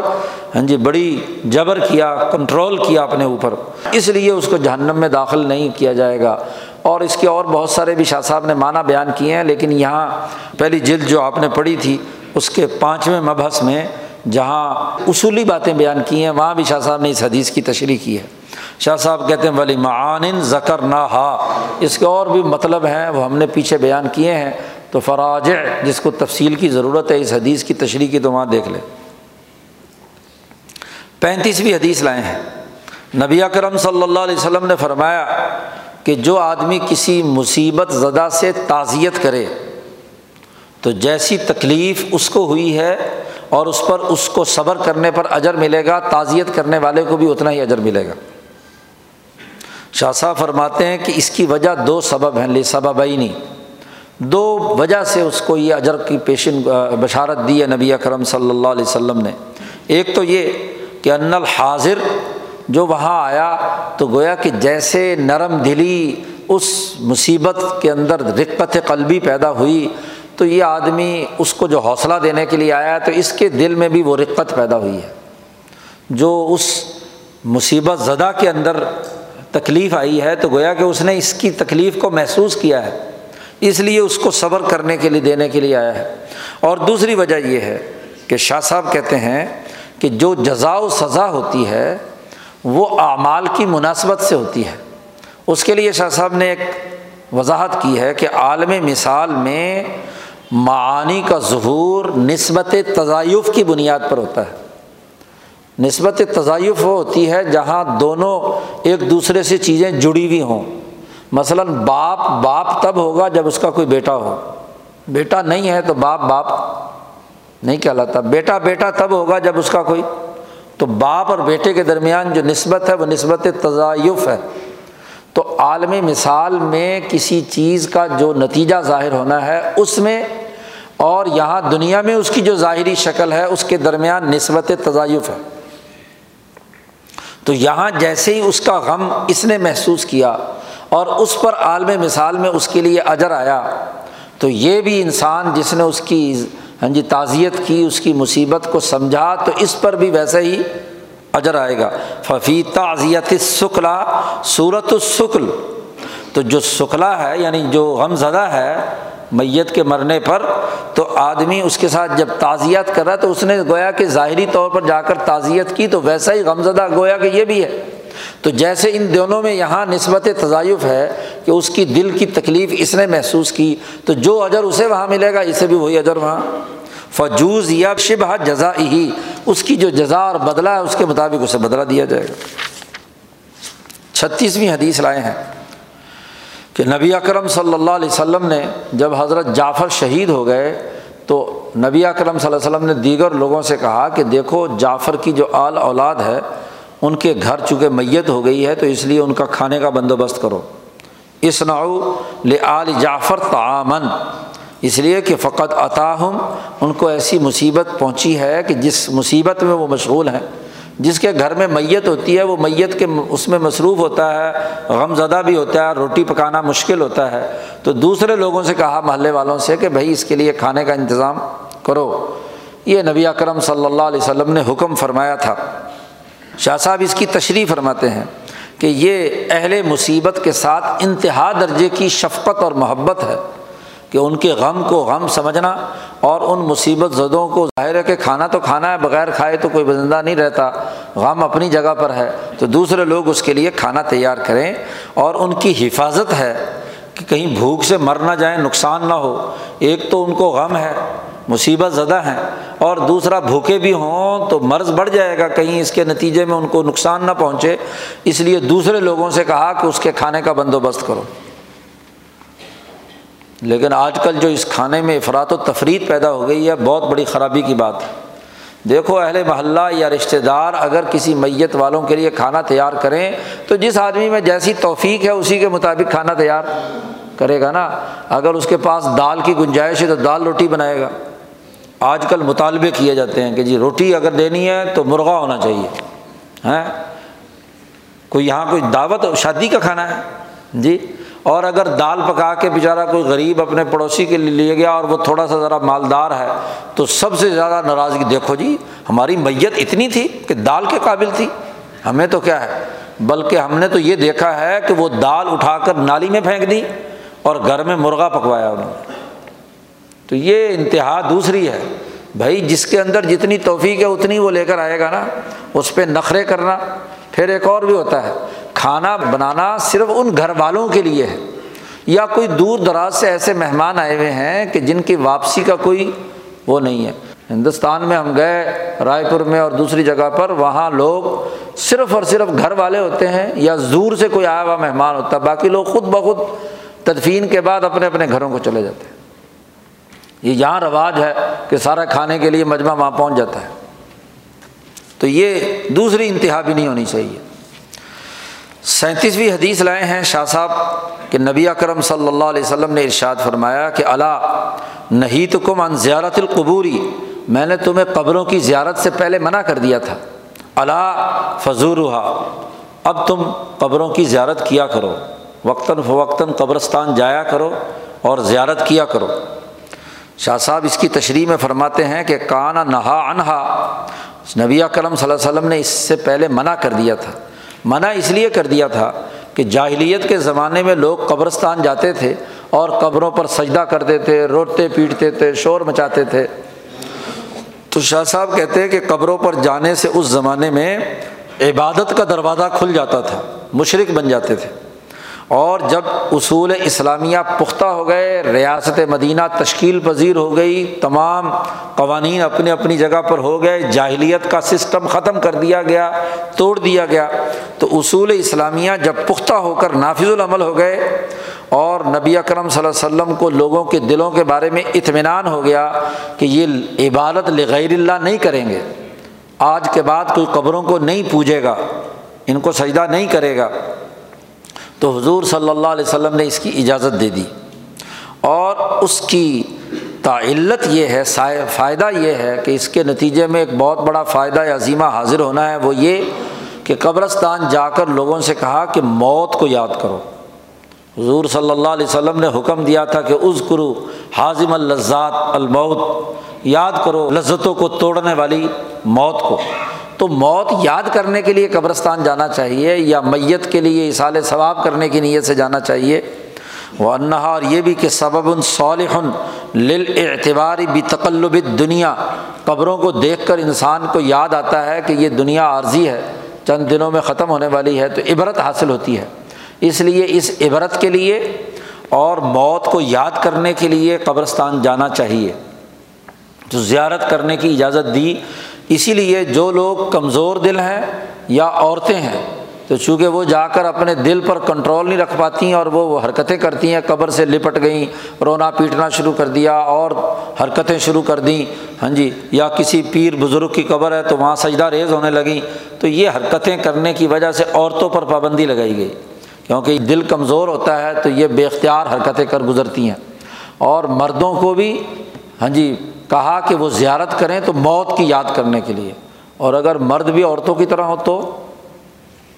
ہاں جی بڑی جبر کیا، کنٹرول کیا اپنے اوپر۔ اس لیے اس کو جہنم میں داخل نہیں کیا جائے گا۔ اور اس کے اور بہت سارے بھی شاہ صاحب نے معنی بیان کیے ہیں، لیکن یہاں پہلی جلد جو آپ نے پڑھی تھی، اس کے پانچویں مبحث میں جہاں اصولی باتیں بیان کی ہیں، وہاں بھی شاہ صاحب نے اس حدیث کی تشریح کی ہے۔ شاہ صاحب کہتے ہیں ولی معان ذکر نہ ہا اس کے اور بھی مطلب ہیں، وہ ہم نے پیچھے بیان کیے ہیں۔ تو فراج جس کو تفصیل کی ضرورت ہے، اس حدیث کی تشریح کی تو وہاں دیکھ لے پینتیسویں حدیث لائے ہیں۔ نبی اکرم صلی اللہ علیہ وسلم نے فرمایا کہ جو آدمی کسی مصیبت زدہ سے تعزیت کرے، تو جیسی تکلیف اس کو ہوئی ہے اور اس پر اس کو صبر کرنے پر اجر ملے گا، تعزیت کرنے والے کو بھی اتنا ہی اجر ملے گا۔ شاہ صاحب فرماتے ہیں کہ اس کی وجہ دو سبب ہیں، لے سبب ہی نہیں۔ دو وجہ سے اس کو یہ اجر کی پیشن، بشارت دی ہے نبی اکرم صلی اللہ علیہ وسلم نے۔ ایک تو یہ کہ ان الحاضر جو وہاں آیا تو گویا کہ جیسے نرم دلی اس مصیبت کے اندر رقت قلبی پیدا ہوئی تو یہ آدمی اس کو جو حوصلہ دینے کے لیے آیا ہے، تو اس کے دل میں بھی وہ رقت پیدا ہوئی ہے۔ جو اس مصیبت زدہ کے اندر تکلیف آئی ہے، تو گویا کہ اس نے اس کی تکلیف کو محسوس کیا ہے۔ اس لیے اس کو صبر کرنے کے لیے، دینے کے لیے آیا ہے۔ اور دوسری وجہ یہ ہے کہ شاہ صاحب کہتے ہیں کہ جو جزا و سزا ہوتی ہے، وہ اعمال کی مناسبت سے ہوتی ہے۔ اس کے لیے شاہ صاحب نے ایک وضاحت کی ہے کہ عالم مثال میں معانی کا ظہور نسبت تضائف کی بنیاد پر ہوتا ہے۔ نسبت تضائف وہ ہوتی ہے جہاں دونوں ایک دوسرے سے چیزیں جڑی ہوئی ہوں۔ مثلاً باپ باپ تب ہوگا جب اس کا کوئی بیٹا ہو۔ بیٹا نہیں ہے تو باپ باپ نہیں کہلاتا۔ بیٹا بیٹا تب ہوگا جب اس کا کوئی۔ تو باپ اور بیٹے کے درمیان جو نسبت ہے وہ نسبت تضائف ہے۔ تو عالم مثال میں کسی چیز کا جو نتیجہ ظاہر ہونا ہے اس میں اور یہاں دنیا میں اس کی جو ظاہری شکل ہے، اس کے درمیان نسبت تضائف ہے۔ تو یہاں جیسے ہی اس کا غم اس نے محسوس کیا اور اس پر عالم مثال میں اس کے لیے اجر آیا، تو یہ بھی انسان جس نے اس کی ہاں جی تعزیت کی، اس کی مصیبت کو سمجھا، تو اس پر بھی ویسے ہی اجر آئے گا۔ ففی تعزیت سکلا صورت السکل۔ تو جو سکلا ہے یعنی جو غم زدہ ہے میت کے مرنے پر تو آدمی اس کے ساتھ جب تعزیت کر رہا تو اس نے گویا کہ ظاہری طور پر جا کر تعزیت کی تو ویسا ہی غم زدہ گویا کہ یہ بھی ہے۔ تو جیسے ان دونوں میں یہاں نسبت تضائف ہے کہ اس کی دل کی تکلیف اس نے محسوس کی، تو جو اجر اسے وہاں ملے گا، اسے بھی وہی اجر وہاں۔ فجوز یا شبہ جزا ہی اس کی جو جزا اور بدلہ ہے، اس کے مطابق اسے بدلا دیا جائے گا۔ چھتیسویں حدیث لائے ہیں۔ کہ نبی اکرم صلی اللہ علیہ وسلم نے جب حضرت جعفر شہید ہو گئے تو نبی اکرم صلی اللہ علیہ وسلم نے دیگر لوگوں سے کہا کہ دیکھو جعفر کی جو آل اولاد ہے، ان کے گھر چونکہ میت ہو گئی ہے تو اس لیے ان کا کھانے کا بندوبست کرو۔ اس نعو جعفر تعامن اس لیے کہ فقط عطاہم، ان کو ایسی مصیبت پہنچی ہے کہ جس مصیبت میں وہ مشغول ہیں۔ جس کے گھر میں میت ہوتی ہے، وہ میت کے اس میں مصروف ہوتا ہے، غم زدہ بھی ہوتا ہے روٹی پکانا مشکل ہوتا ہے۔ تو دوسرے لوگوں سے کہا، محلے والوں سے کہ بھائی اس کے لیے کھانے کا انتظام کرو۔ یہ نبی اکرم صلی اللہ علیہ وسلم نے حکم فرمایا تھا۔ شاہ صاحب اس کی تشریح فرماتے ہیں کہ یہ اہل مصیبت کے ساتھ انتہا درجے کی شفقت اور محبت ہے۔ کہ ان کے غم کو غم سمجھنا اور ان مصیبت زدوں کو ظاہر ہے کہ کھانا تو کھانا ہے، بغیر کھائے تو کوئی بزندہ نہیں رہتا۔ غم اپنی جگہ پر ہے۔ تو دوسرے لوگ اس کے لیے کھانا تیار کریں اور ان کی حفاظت ہے کہ کہیں بھوک سے مر نہ جائیں، نقصان نہ ہو۔ ایک تو ان کو غم ہے، مصیبت زدہ ہیں، اور دوسرا بھوکے بھی ہوں تو مرض بڑھ جائے گا۔ کہیں اس کے نتیجے میں ان کو نقصان نہ پہنچے۔ اس لیے دوسرے لوگوں سے کہا کہ اس کے کھانے کا بندوبست کرو۔ لیکن آج کل جو اس کھانے میں افراد و تفریح پیدا ہو گئی ہے، بہت بڑی خرابی کی بات ہے۔ دیکھو اہل محلہ یا رشتہ دار اگر کسی میت والوں کے لیے کھانا تیار کریں، تو جس آدمی میں جیسی توفیق ہے، اسی کے مطابق کھانا تیار کرے گا نا۔ اگر اس کے پاس دال کی گنجائش ہے، تو دال روٹی بنائے گا۔ آج کل مطالبے کیے جاتے ہیں کہ جی روٹی اگر دینی ہے، تو مرغا ہونا چاہیے۔ ہیں کوئی یہاں کوئی دعوت، شادی کا کھانا ہے۔ جی؟ اور اگر دال پکا کے بیچارہ کوئی غریب اپنے پڑوسی کے لیے لے گیا اور وہ تھوڑا سا ذرا مالدار ہے، تو سب سے زیادہ ناراضگی، دیکھو جی ہماری میت اتنی تھی کہ دال کے قابل تھی۔ ہمیں تو کیا ہے، بلکہ ہم نے تو یہ دیکھا ہے کہ وہ دال اٹھا کر نالی میں پھینک دی اور گھر میں مرغا پکوایا انہوں نے۔ تو یہ انتہا دوسری ہے۔ بھائی، جس کے اندر جتنی توفیق ہے، اتنی وہ لے کر آئے گا نا، اس پہ نخرے کرنا۔ پھر ایک اور بھی ہوتا ہے کھانا بنانا صرف ان گھر والوں کے لیے ہے یا کوئی دور دراز سے ایسے مہمان آئے ہوئے ہیں کہ جن کی واپسی کا کوئی وہ نہیں ہے۔ ہندوستان میں ہم گئے رائے پور میں اور دوسری جگہ پر، وہاں لوگ صرف اور صرف گھر والے ہوتے ہیں یا زور سے کوئی آیا ہوا مہمان ہوتا ہے، باقی لوگ خود بخود تدفین کے بعد اپنے اپنے گھروں کو چلے جاتے ہیں۔ یہ یہاں رواج ہے کہ سارا کھانے کے لیے مجمع وہاں پہنچ جاتا ہے۔ تو یہ دوسری انتہا بھی نہیں ہونی چاہیے۔ سینتیسویں حدیث لائے ہیں شاہ صاحب کہ نبی اکرم صلی اللہ علیہ وسلم نے ارشاد فرمایا کہ اللہ نہیں تو کم ان زیارت القبوری میں نے تمہیں قبروں کی زیارت سے پہلے منع کر دیا تھا۔ اللہ فضور اب تم قبروں کی زیارت کیا کرو۔ وقتاً فوقتاً قبرستان جایا کرو اور زیارت کیا کرو۔ شاہ صاحب اس کی تشریح میں فرماتے ہیں کہ کانا نہا انہا نبی کرم صلی اللہ علیہ وسلم نے اس سے پہلے منع کر دیا تھا۔ منع اس لیے کر دیا تھا کہ جاہلیت کے زمانے میں لوگ قبرستان جاتے تھے اور قبروں پر سجدہ کرتے تھے روتے پیٹتے تھے، شور مچاتے تھے۔ تو شاہ صاحب کہتے ہیں کہ قبروں پر جانے سے اس زمانے میں عبادت کا دروازہ کھل جاتا تھا مشرق بن جاتے تھے۔ اور جب اصول اسلامیہ پختہ ہو گئے، ریاست مدینہ تشکیل پذیر ہو گئی، تمام قوانین اپنی اپنی جگہ پر ہو گئے، جاہلیت کا سسٹم ختم کر دیا گیا، توڑ دیا گیا، تو اصول اسلامیہ جب پختہ ہو کر نافذ العمل ہو گئے اور نبی اکرم صلی اللہ علیہ وسلم کو لوگوں کے دلوں کے بارے میں اطمینان ہو گیا کہ یہ عبادت لغیر اللہ نہیں کریں گے، آج کے بعد کوئی قبروں کو نہیں پوجے گا، ان کو سجدہ نہیں کرے گا۔ تو حضور صلی اللہ علیہ وسلم نے اس کی اجازت دے دی۔ اور اس کی تعلت یہ ہے فائدہ یہ ہے کہ اس کے نتیجے میں ایک بہت بڑا فائدہ عظیمہ حاضر ہونا ہے، وہ یہ کہ قبرستان جا کر لوگوں سے کہا کہ موت کو یاد کرو۔ حضور صلی اللہ علیہ وسلم نے حکم دیا تھا کہ عز کرو حاضم الزات الموت، یاد کرو لذتوں کو توڑنے والی موت کو۔ تو موت یاد کرنے کے لیے قبرستان جانا چاہیے یا میت کے لیے اصال ثواب کرنے کی نیت سے جانا چاہیے۔ وہ انہا اور یہ بھی کہ سبب صالح لل اعتبار بھی تقلب دنیا قبروں کو دیکھ کر انسان کو یاد آتا ہے کہ یہ دنیا عارضی ہے، چند دنوں میں ختم ہونے والی ہے، تو عبرت حاصل ہوتی ہے۔ اس لیے اس عبرت کے لیے اور موت کو یاد کرنے کے لیے قبرستان جانا چاہیے۔ تو زیارت کرنے کی اجازت دی اسی لیے جو لوگ کمزور دل ہیں یا عورتیں ہیں، تو چونکہ وہ جا کر اپنے دل پر کنٹرول نہیں رکھ پاتی اور وہ حرکتیں کرتی ہیں، قبر سے لپٹ گئیں، رونا پیٹنا شروع کر دیا اور حرکتیں شروع کر دیں۔ ہاں جی یا کسی پیر بزرگ کی قبر ہے تو وہاں سجدہ ریز ہونے لگیں۔ تو یہ حرکتیں کرنے کی وجہ سے عورتوں پر پابندی لگائی گئی۔ کیونکہ دل کمزور ہوتا ہے تو یہ بے اختیار حرکتیں کر گزرتی ہیں۔ اور مردوں کو بھی ہاں جی کہا کہ وہ زیارت کریں تو موت کی یاد کرنے کے لیے۔ اور اگر مرد بھی عورتوں کی طرح ہو تو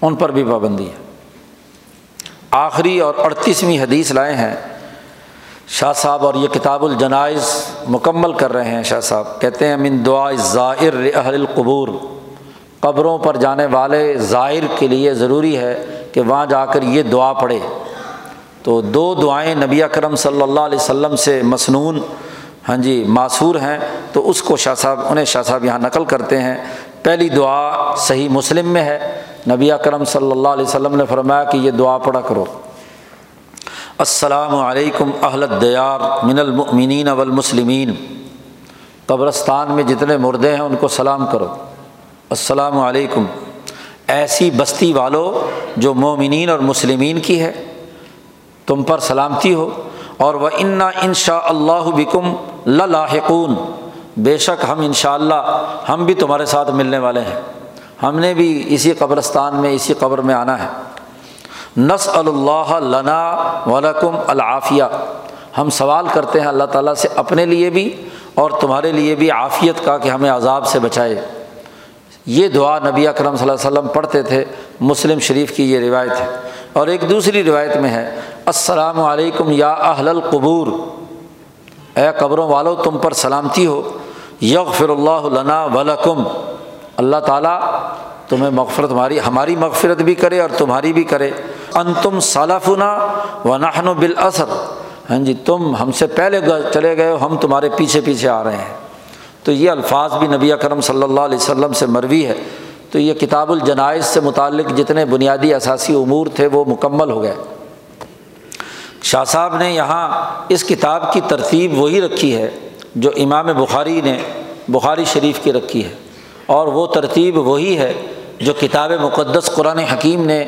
ان پر بھی پابندی ہے۔ آخری اور اڑتیسویں حدیث لائے ہیں۔ شاہ صاحب اور یہ کتاب الجنائز مکمل کر رہے ہیں شاہ صاحب۔ کہتے ہیں، من دعا ظاہر اہل القبور۔ قبروں پر جانے والے ظاہر کے لیے ضروری ہے کہ وہاں جا کر یہ دعا پڑھے۔ تو دو دعائیں نبی اکرم صلی اللہ علیہ وسلم سے مصنون ہاں جی معصور ہیں، تو اس کو شاہ صاحب، انہیں شاہ صاحب یہاں نقل کرتے ہیں۔ پہلی دعا صحیح مسلم میں ہے۔ نبی اکرم صلی اللہ علیہ وسلم نے فرمایا کہ یہ دعا پڑھا کرو۔ السلام علیکم اہل دیار من المؤمنین والمسلمین۔ قبرستان میں جتنے مردے ہیں، ان کو سلام کرو۔ السلام علیکم۔ ایسی بستی والو جو مومنین اور مسلمین کی ہے، تم پر سلامتی ہو۔ اور وہ انا ان شاء اللہ بکم لاحقون بے شک ہم ان شاء اللہ ہم بھی تمہارے ساتھ ملنے والے ہیں۔ ہم نے بھی اسی قبرستان میں اسی قبر میں آنا ہے۔ نس اللہ لنا ولکم العافیہ۔ ہم سوال کرتے ہیں اللہ تعالیٰ سے اپنے لیے بھی اور تمہارے لیے بھی عافیت کا کہ ہمیں عذاب سے بچائے۔ یہ دعا نبی اکرم صلی اللہ علیہ وسلم پڑھتے تھے، مسلم شریف کی یہ روایت ہے۔ اور ایک دوسری روایت میں ہے السلام علیکم یا اہل القبور۔ اے قبروں والو، تم پر سلامتی ہو۔ یغفر اللہ لنا ولکم۔ اللہ تعالیٰ تمہیں مغفرت تمہاری ہماری مغفرت بھی کرے اور تمہاری بھی کرے۔ ان تم صالفنا و نحن و بالاثر ہاں جی تم ہم سے پہلے چلے گئے ہو، ہم تمہارے پیچھے پیچھے آ رہے ہیں۔ تو یہ الفاظ بھی نبی اکرم صلی اللہ علیہ وسلم سے مروی ہے۔ تو یہ کتاب الجنائز سے متعلق جتنے بنیادی اثاثی امور تھے، وہ مکمل ہو گئے۔ شاہ صاحب نے یہاں اس کتاب کی ترتیب وہی رکھی ہے جو امام بخاری نے بخاری شریف کی رکھی ہے اور وہ ترتیب وہی ہے جو کتاب مقدس قرآن حکیم نے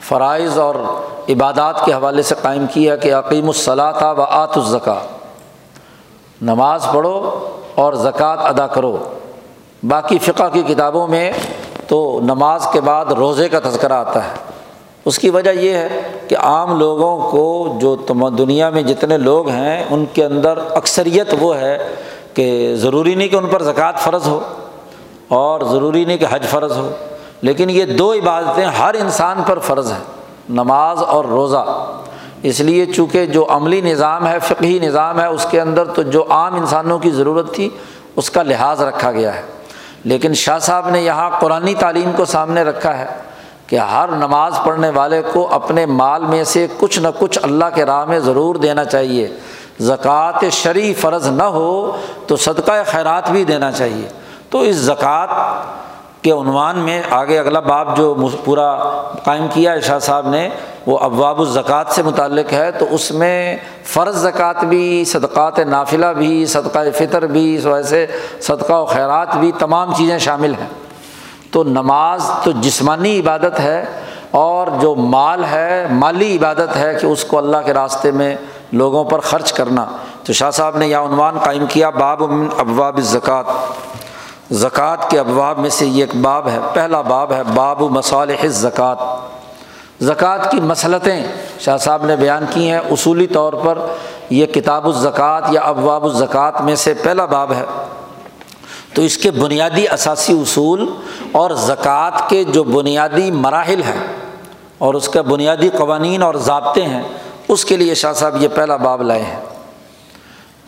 فرائض اور عبادات کے حوالے سے قائم کیا کہ عقیم الصلاۃ و آت الزکا نماز پڑھو اور زکوٰۃ ادا کرو۔ باقی فقہ کی کتابوں میں تو نماز کے بعد روزے کا تذکرہ آتا ہے۔ اس کی وجہ یہ ہے کہ عام لوگوں کو جو دنیا میں جتنے لوگ ہیں، ان کے اندر اکثریت وہ ہے کہ ضروری نہیں کہ ان پر زکوٰۃ فرض ہو اور ضروری نہیں کہ حج فرض ہو، لیکن یہ دو عبادتیں ہر انسان پر فرض ہیں، نماز اور روزہ۔ اس لیے چونکہ جو عملی نظام ہے، فقہی نظام ہے، اس کے اندر تو جو عام انسانوں کی ضرورت تھی، اس کا لحاظ رکھا گیا ہے۔ لیکن شاہ صاحب نے یہاں قرآن تعلیم کو سامنے رکھا ہے۔ کہ ہر نماز پڑھنے والے کو اپنے مال میں سے کچھ نہ کچھ اللہ کے راہ میں ضرور دینا چاہیے۔ زکوٰۃ شرع فرض نہ ہو تو صدقہ خیرات بھی دینا چاہیے۔ تو اس زکوٰۃ کے عنوان میں آگے اگلا باب جو پورا قائم کیا ہے شاہ صاحب نے، وہ ابواب الزکوٰۃ سے متعلق ہے۔ تو اس میں فرض زکوٰۃ بھی، صدقات نافلہ بھی، صدقہ فطر بھی ویسے صدقہ و خیرات بھی تمام چیزیں شامل ہیں۔ تو نماز تو جسمانی عبادت ہے اور جو مال ہے، مالی عبادت ہے کہ اس کو اللہ کے راستے میں لوگوں پر خرچ کرنا۔ تو شاہ صاحب نے یہ عنوان قائم کیا، باب ابواب زکوٰۃ زکوٰۃ کے ابواب میں سے یہ ایک باب ہے، پہلا باب ہے، باب مصالح زکوٰۃ زکوٰۃ کی مسلطیں شاہ صاحب نے بیان کی ہیں۔ اصولی طور پر یہ کتاب الزکوٰۃ یا ابواب الزکوٰۃ میں سے پہلا باب ہے۔ تو اس کے بنیادی اثاثی اصول اور زکوٰۃ کے جو بنیادی مراحل ہیں اور اس کا بنیادی قوانین اور ضابطے ہیں، اس کے لیے شاہ صاحب یہ پہلا باب لائے ہیں۔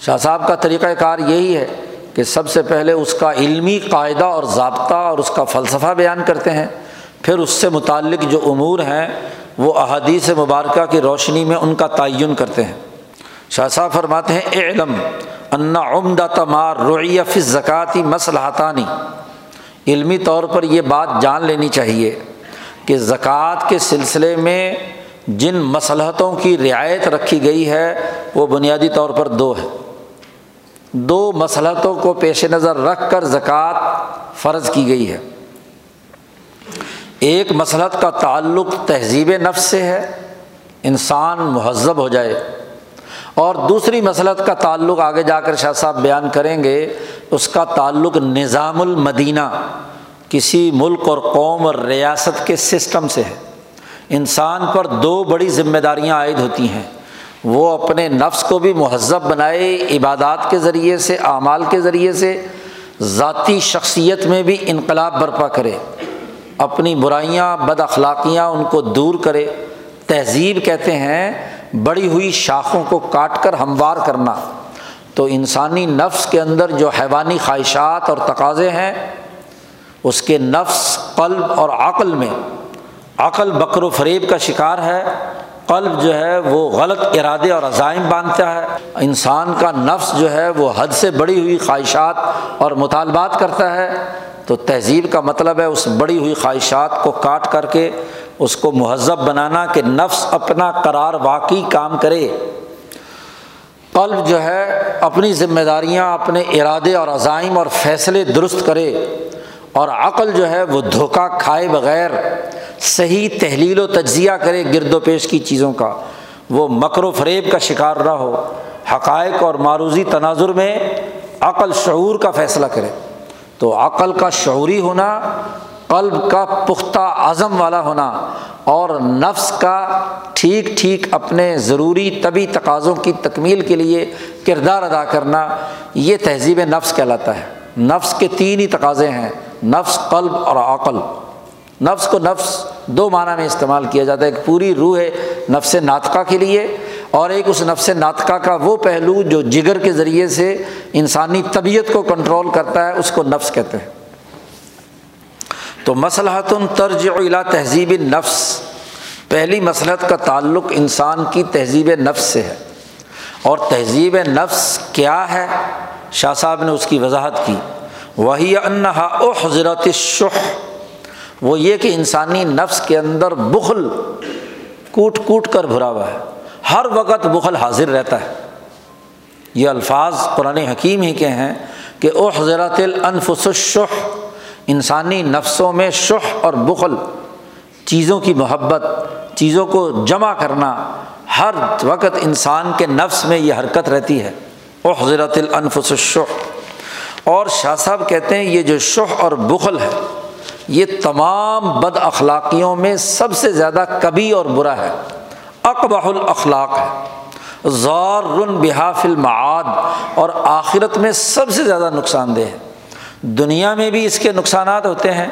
شاہ صاحب کا طریقۂ کار یہی ہے کہ سب سے پہلے اس کا علمی قاعدہ اور ضابطہ اور اس کا فلسفہ بیان کرتے ہیں، پھر اس سے متعلق جو امور ہیں، وہ احادیث مبارکہ کی روشنی میں ان کا تعین کرتے ہیں۔ شاہ صاحب فرماتے ہیں علم انا عمدہ تمار رویف زکوٰۃی مسلحتانی علمی طور پر یہ بات جان لینی چاہیے کہ زکوٰۃ کے سلسلے میں جن مصلحتوں کی رعایت رکھی گئی ہے، وہ بنیادی طور پر دو ہے دو مصلحتوں کو پیش نظر رکھ کر زکوٰۃ فرض کی گئی ہے۔ ایک مسلط کا تعلق تہذیب نفس سے ہے، انسان مہذب ہو جائے۔ اور دوسری مسلط کا تعلق آگے جا کر شاہ صاحب بیان کریں گے، اس کا تعلق نظام المدینہ، کسی ملک اور قوم اور ریاست کے سسٹم سے ہے۔ انسان پر دو بڑی ذمہ داریاں عائد ہوتی ہیں۔ وہ اپنے نفس کو بھی مہذب بنائے، عبادات کے ذریعے سے، اعمال کے ذریعے سے، ذاتی شخصیت میں بھی انقلاب برپا کرے۔ اپنی برائیاں، بد اخلاقیاں ان کو دور کرے۔ تہذیب کہتے ہیں بڑی ہوئی شاخوں کو کاٹ کر ہموار کرنا۔ تو انسانی نفس کے اندر جو حیوانی خواہشات اور تقاضے ہیں، اس کے نفس قلب اور عقل میں۔ عقل بکر و فریب کا شکار ہے، قلب جو ہے وہ غلط ارادے اور عزائم باندھتا ہے۔ انسان کا نفس جو ہے وہ حد سے بڑی ہوئی خواہشات اور مطالبات کرتا ہے۔ تو تہذیب کا مطلب ہے اس بڑی ہوئی خواہشات کو کاٹ کر کے اس کو مہذب بنانا کہ نفس اپنا قرار واقعی کام کرے۔ قلب جو ہے، اپنی ذمہ داریاں اپنے ارادے اور عزائم اور فیصلے درست کرے۔ اور عقل جو ہے، وہ دھوکہ کھائے بغیر صحیح تحلیل و تجزیہ کرے گرد و پیش کی چیزوں کا۔ وہ مکر و فریب کا شکار نہ ہو۔ حقائق اور معروضی تناظر میں عقل شعور کا فیصلہ کرے۔ تو عقل کا شعوری ہونا قلب کا پختہ عزم والا ہونا اور نفس کا ٹھیک ٹھیک اپنے ضروری طبی تقاضوں کی تکمیل کے لیے کردار ادا کرنا، یہ تہذیب نفس کہلاتا ہے۔ نفس کے تین ہی تقاضے ہیں، نفس، قلب اور عقل۔ نفس کو نفس دو معنی میں استعمال کیا جاتا ہے، ایک پوری روح ہے نفس ناطقہ کے لیے اور ایک اس نفس ناطقہ کا وہ پہلو جو جگر کے ذریعے سے انسانی طبیعت کو کنٹرول کرتا ہے، اس کو نفس کہتے ہیں۔ تو مسلحت طرج الا تہذیب نفس پہلی مسلحت کا تعلق انسان کی تہذیب نفس سے ہے۔ اور تہذیب نفس کیا ہے؟ شاہ صاحب نے اس کی وضاحت کی۔ وہی انہا او حضرت شخ وہ یہ کہ انسانی نفس کے اندر بخل کوٹ کوٹ کر بھرا ہوا ہے۔ ہر وقت بخل حاضر رہتا ہے۔ یہ الفاظ قرآن حکیم ہی کے ہیں کہ او حضرت الانفس الشح۔ انسانی نفسوں میں شح اور بخل، چیزوں کی محبت، چیزوں کو جمع کرنا، ہر وقت انسان کے نفس میں یہ حرکت رہتی ہے۔ او حضرت الانفس الشح۔ اور شاہ صاحب کہتے ہیں یہ جو شح اور بخل ہے، یہ تمام بد اخلاقیوں میں سب سے زیادہ کبھی اور برا ہے۔ اقبح الاخلاق ہے۔ زور رن بحاف المعاد۔ اور آخرت میں سب سے زیادہ نقصان دہ ہے۔ دنیا میں بھی اس کے نقصانات ہوتے ہیں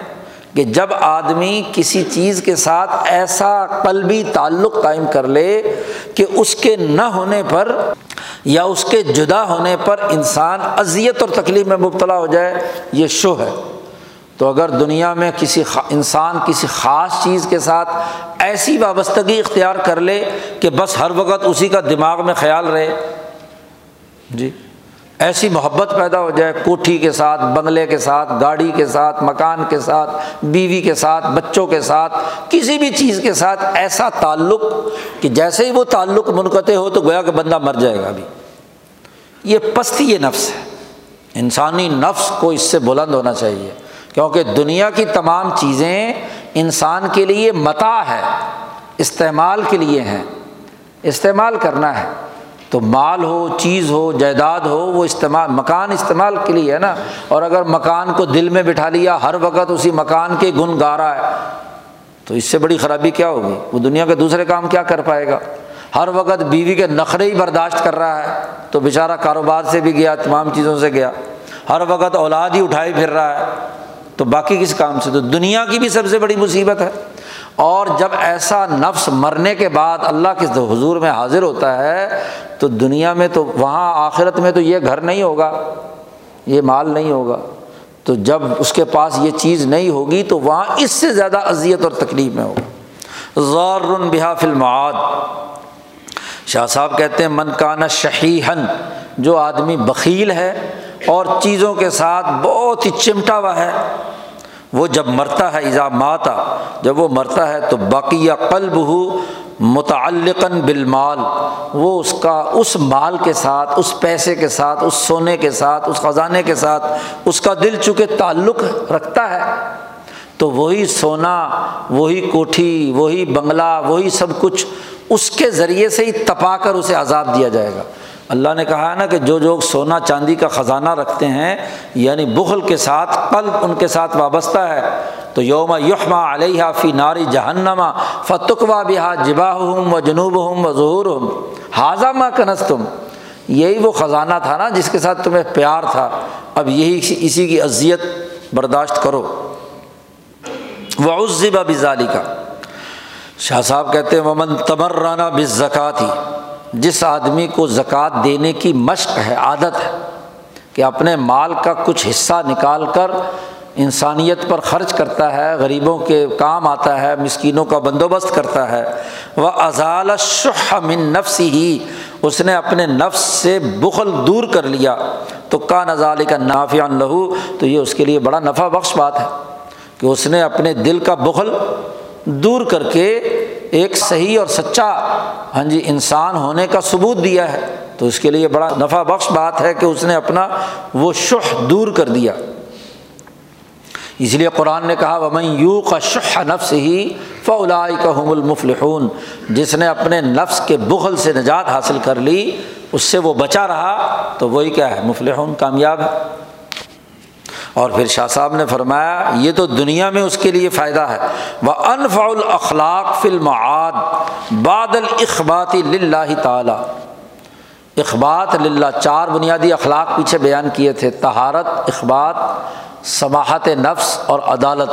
کہ جب آدمی کسی چیز کے ساتھ ایسا قلبی تعلق قائم کر لے کہ اس کے نہ ہونے پر یا اس کے جدا ہونے پر انسان اذیت اور تکلیف میں مبتلا ہو جائے، یہ شو ہے۔ تو اگر دنیا میں کسی انسان کسی خاص چیز کے ساتھ ایسی وابستگی اختیار کر لے کہ بس ہر وقت اسی کا دماغ میں خیال رہے۔ جی۔ ایسی محبت پیدا ہو جائے، کوٹھی کے ساتھ، بنگلے کے ساتھ، گاڑی کے ساتھ، مکان کے ساتھ، بیوی کے ساتھ، بچوں کے ساتھ، کسی بھی چیز کے ساتھ ایسا تعلق کہ جیسے ہی وہ تعلق منقطع ہو تو گویا کہ بندہ مر جائے گا ابھی یہ پستی یہ نفس ہے۔ انسانی نفس کو اس سے بلند ہونا چاہیے۔ کیونکہ دنیا کی تمام چیزیں انسان کے لیے متا ہے، استعمال کے لیے ہیں، استعمال کرنا ہے۔ تو مال ہو، چیز ہو، جائیداد ہو، وہ استعمال، مکان استعمال کے لیے ہے نا۔ اور اگر مکان کو دل میں بٹھا لیا، ہر وقت اسی مکان کے گن گا رہا ہے، تو اس سے بڑی خرابی کیا ہوگی؟ وہ دنیا کے دوسرے کام کیا کر پائے گا؟ ہر وقت بیوی کے نخرے ہی برداشت کر رہا ہے، تو بیچارہ کاروبار سے بھی گیا، تمام چیزوں سے گیا۔ ہر وقت اولاد ہی اٹھائی پھر رہا ہے، تو باقی کس کام سے؟ تو دنیا کی بھی سب سے بڑی مصیبت ہے۔ اور جب ایسا نفس مرنے کے بعد اللہ کے حضور میں حاضر ہوتا ہے، تو دنیا میں تو، وہاں آخرت میں تو یہ گھر نہیں ہوگا، یہ مال نہیں ہوگا۔ تو جب اس کے پاس یہ چیز نہیں ہوگی، تو وہاں اس سے زیادہ اذیت اور تکلیف میں ہوگا۔ غور بحا فلمعاد شاہ صاحب کہتے ہیں، من کانا شہیحن جو آدمی بخیل ہے اور چیزوں کے ساتھ بہت ہی چمٹا ہوا ہے وہ جب مرتا ہے ایزا ماتا، جب وہ مرتا ہے تو باقیہ قلب ہو متعلقاً بالمال، وہ اس کا، اس مال کے ساتھ، اس پیسے کے ساتھ، اس سونے کے ساتھ، اس خزانے کے ساتھ، اس کا دل چونکہ تعلق رکھتا ہے، تو وہی سونا، وہی کوٹھی، وہی بنگلہ، وہی سب کچھ اس کے ذریعے سے ہی تپا کر اسے عذاب دیا جائے گا۔ اللہ نے کہا ہے نا کہ جو لوگ سونا چاندی کا خزانہ رکھتے ہیں یعنی بغل کے ساتھ، قلب ان کے ساتھ وابستہ ہے۔ تو یوم یحما علیہ فی ناری جہنما فتقوا بہا جبا ہوں و جنوب ہوں و ظہور ہوں حاضہ ماں کنس تم یہی وہ خزانہ تھا نا جس کے ساتھ تمہیں پیار تھا۔ اب یہی اسی کی اذیت برداشت کرو۔ وہ عزبہ بزالی کا شاہ صاحب کہتے ہیں ممن تمرانہ بس زکوٰۃ جس آدمی کو زکوٰۃ دینے کی مشق ہے، عادت ہے کہ اپنے مال کا کچھ حصہ نکال کر انسانیت پر خرچ کرتا ہے، غریبوں کے کام آتا ہے، مسکینوں کا بندوبست کرتا ہے۔ وہ ازال شح من نفس ہی اس نے اپنے نفس سے بخل دور کر لیا۔ تو کا نظال کا نافیہ لہو، تو یہ اس کے لیے بڑا نفع بخش بات ہے کہ اس نے اپنے دل کا بخل دور کر کے ایک صحیح اور سچا ہاں جی انسان ہونے کا ثبوت دیا ہے۔ تو اس کے لیے بڑا نفع بخش بات ہے کہ اس نے اپنا وہ شح دور کر دیا۔ اس لیے قرآن نے کہا وہ یوں کا شح نفس ہی فولا کا حم المفلحون۔ جس نے اپنے نفس کے بغل سے نجات حاصل کر لی، اس سے وہ بچا رہا، تو وہی کیا ہے؟ مفلحون، کامیاب ہے۔ اور پھر شاہ صاحب نے فرمایا، یہ تو دنیا میں اس کے لیے فائدہ ہے۔ وہ انفع الاخلاق فلم عاد بادل اخباتی لاہ تعالیٰ اخبات للہ، چار بنیادی اخلاق پیچھے بیان کیے تھے۔ تہارت اخبات، سماحت نفس اور عدالت۔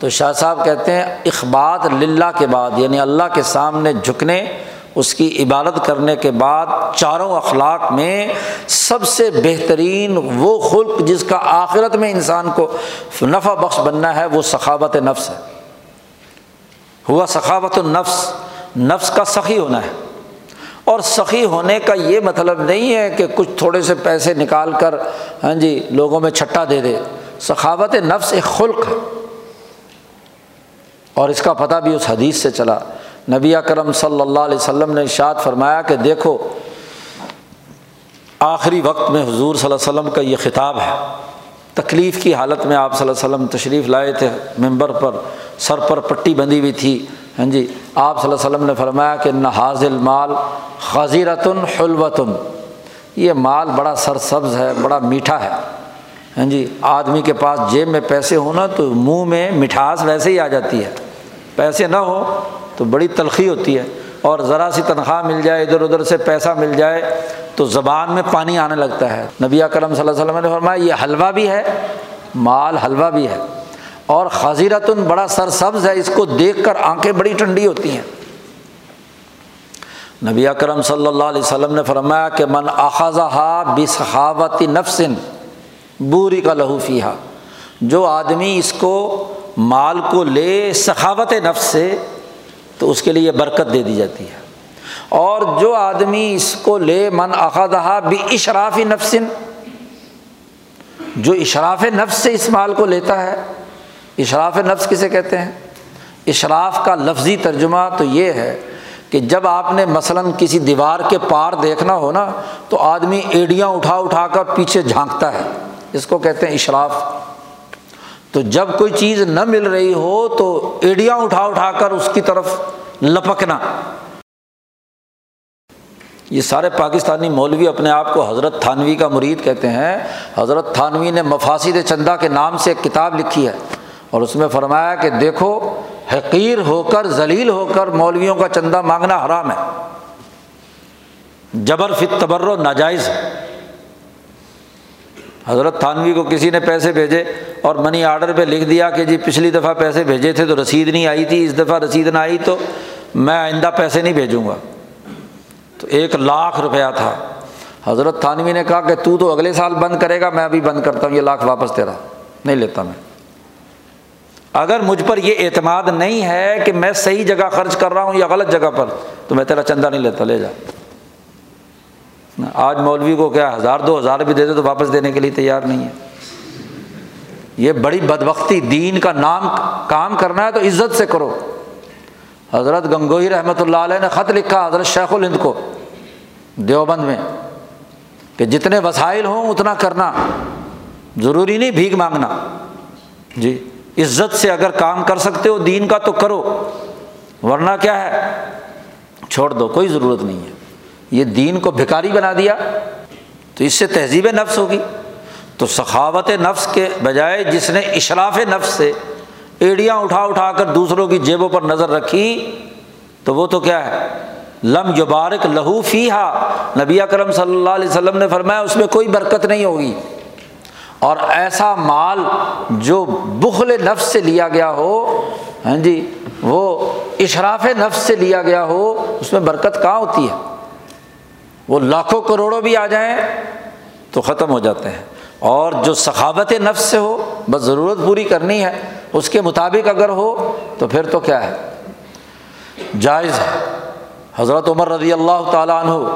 تو شاہ صاحب کہتے ہیں، اخبات للہ کے بعد یعنی اللہ کے سامنے جھکنے اس کی عبادت کرنے کے بعد چاروں اخلاق میں سب سے بہترین وہ خلق جس کا آخرت میں انسان کو نفع بخش بننا ہے، وہ سخاوت نفس ہے۔ ہوا سخاوت النفس، نفس کا سخی ہونا ہے۔ اور سخی ہونے کا یہ مطلب نہیں ہے کہ کچھ تھوڑے سے پیسے نکال کر ہاں جی لوگوں میں چھٹا دے دے۔ سخاوت نفس ایک خلق ہے۔ اور اس کا پتہ بھی اس حدیث سے چلا۔ نبی اکرم صلی اللہ علیہ وسلم نے ارشاد فرمایا کہ دیکھو، آخری وقت میں حضور صلی اللہ علیہ وسلم کا یہ خطاب ہے۔ تکلیف کی حالت میں آپ صلی اللہ علیہ وسلم تشریف لائے تھے ممبر پر سر پر پٹی بندھی ہوئی تھی۔ ہاں جی آپ صلی اللہ علیہ وسلم نے فرمایا کہ نہ حاضل مال خزیرتن حلوتن۔ یہ مال بڑا سر سبز ہے، بڑا میٹھا ہے۔ ہاں جی آدمی کے پاس جیب میں پیسے ہونا تو منہ میں مٹھاس ویسے ہی آ جاتی ہے۔ پیسے نہ ہو تو بڑی تلخی ہوتی ہے اور ذرا سی تنخواہ مل جائے، ادھر ادھر سے پیسہ مل جائے، تو زبان میں پانی آنے لگتا ہے۔ نبی کرم صلی اللہ علیہ وسلم نے فرمایا، یہ حلوہ بھی ہے، مال حلوہ بھی ہے۔ اور خزیرتن بڑا سر سبز ہے، اس کو دیکھ کر آنکھیں بڑی ٹھنڈی ہوتی ہیں۔ نبی اکرم صلی اللہ علیہ وسلم نے فرمایا کہ من اخذہ بسخاوتی نفسن بوری کا لہو فیحا جو آدمی اس کو مال کو لے، سخاوت نفس سے تو اس کے لیے برکت دے دی جاتی ہے۔ اور جو آدمی اس کو لے، من اخذہ بھی اشرافی نفسن، جو اشراف نفس سے اس مال کو لیتا ہے، اشراف نفس کسے کہتے ہیں؟ اشراف کا لفظی ترجمہ تو یہ ہے کہ جب آپ نے مثلاً کسی دیوار کے پار دیکھنا ہو نا، تو آدمی ایڑیاں اٹھا اٹھا کر پیچھے جھانکتا ہے۔ اس کو کہتے ہیں اشراف۔ تو جب کوئی چیز نہ مل رہی ہو تو ایڑیاں اٹھا اٹھا کر اس کی طرف لپکنا۔ یہ سارے پاکستانی مولوی اپنے آپ کو حضرت تھانوی کا مرید کہتے ہیں۔ حضرت تھانوی نے مفاصد چندہ کے نام سے ایک کتاب لکھی ہے اور اس میں فرمایا کہ دیکھو، حقیر ہو کر، ذلیل ہو کر مولویوں کا چندہ مانگنا حرام ہے۔ جبر فت تبر ناجائز۔ ہے حضرت تھانوی کو کسی نے پیسے بھیجے اور منی آرڈر پہ لکھ دیا کہ جی پچھلی دفعہ پیسے بھیجے تھے تو رسید نہیں آئی تھی، اس دفعہ رسید نہ آئی تو میں آئندہ پیسے نہیں بھیجوں گا۔ تو ایک لاکھ روپیہ تھا۔ حضرت تھانوی نے کہا کہ تو تو اگلے سال بند کرے گا، میں ابھی بند کرتا ہوں، یہ لاکھ واپس تیرا، نہیں لیتا میں۔ اگر مجھ پر یہ اعتماد نہیں ہے کہ میں صحیح جگہ خرچ کر رہا ہوں یا غلط جگہ پر، تو میں تیرا چندہ نہیں لیتا، لے جا۔ آج مولوی کو کیا ہزار، دو ہزار بھی دے دے تو واپس دینے کے لیے تیار نہیں ہے۔ یہ بڑی بدبختی، دین کا نام کام کرنا ہے تو عزت سے کرو۔ حضرت گنگوئی رحمۃ اللہ علیہ نے خط لکھا حضرت شیخ الہند کو دیوبند میں کہ جتنے وسائل ہوں اتنا کرنا، ضروری نہیں بھیک مانگنا۔ جی عزت سے اگر کام کر سکتے ہو دین کا تو کرو، ورنہ کیا ہے؟ چھوڑ دو، کوئی ضرورت نہیں ہے۔ یہ دین کو بھکاری بنا دیا، تو اس سے تہذیب نفس ہوگی۔ تو سخاوت نفس کے بجائے جس نے اشراف نفس سے ایڑیاں اٹھا اٹھا کر دوسروں کی جیبوں پر نظر رکھی، تو وہ تو کیا ہے؟ لم یبارک لہو فی ہا نبی اکرم صلی اللہ علیہ وسلم نے فرمایا، اس میں کوئی برکت نہیں ہوگی۔ اور ایسا مال جو بخل نفس سے لیا گیا ہو ہاں جی وہ اشراف نفس سے لیا گیا ہو، اس میں برکت کہاں ہوتی ہے؟ وہ لاکھوں کروڑوں بھی آ جائیں تو ختم ہو جاتے ہیں۔ اور جو سخاوت نفس سے ہو، بس ضرورت پوری کرنی ہے، اس کے مطابق اگر ہو تو پھر تو کیا ہے؟ جائز ہے۔ حضرت عمر رضی اللہ تعالیٰ عنہ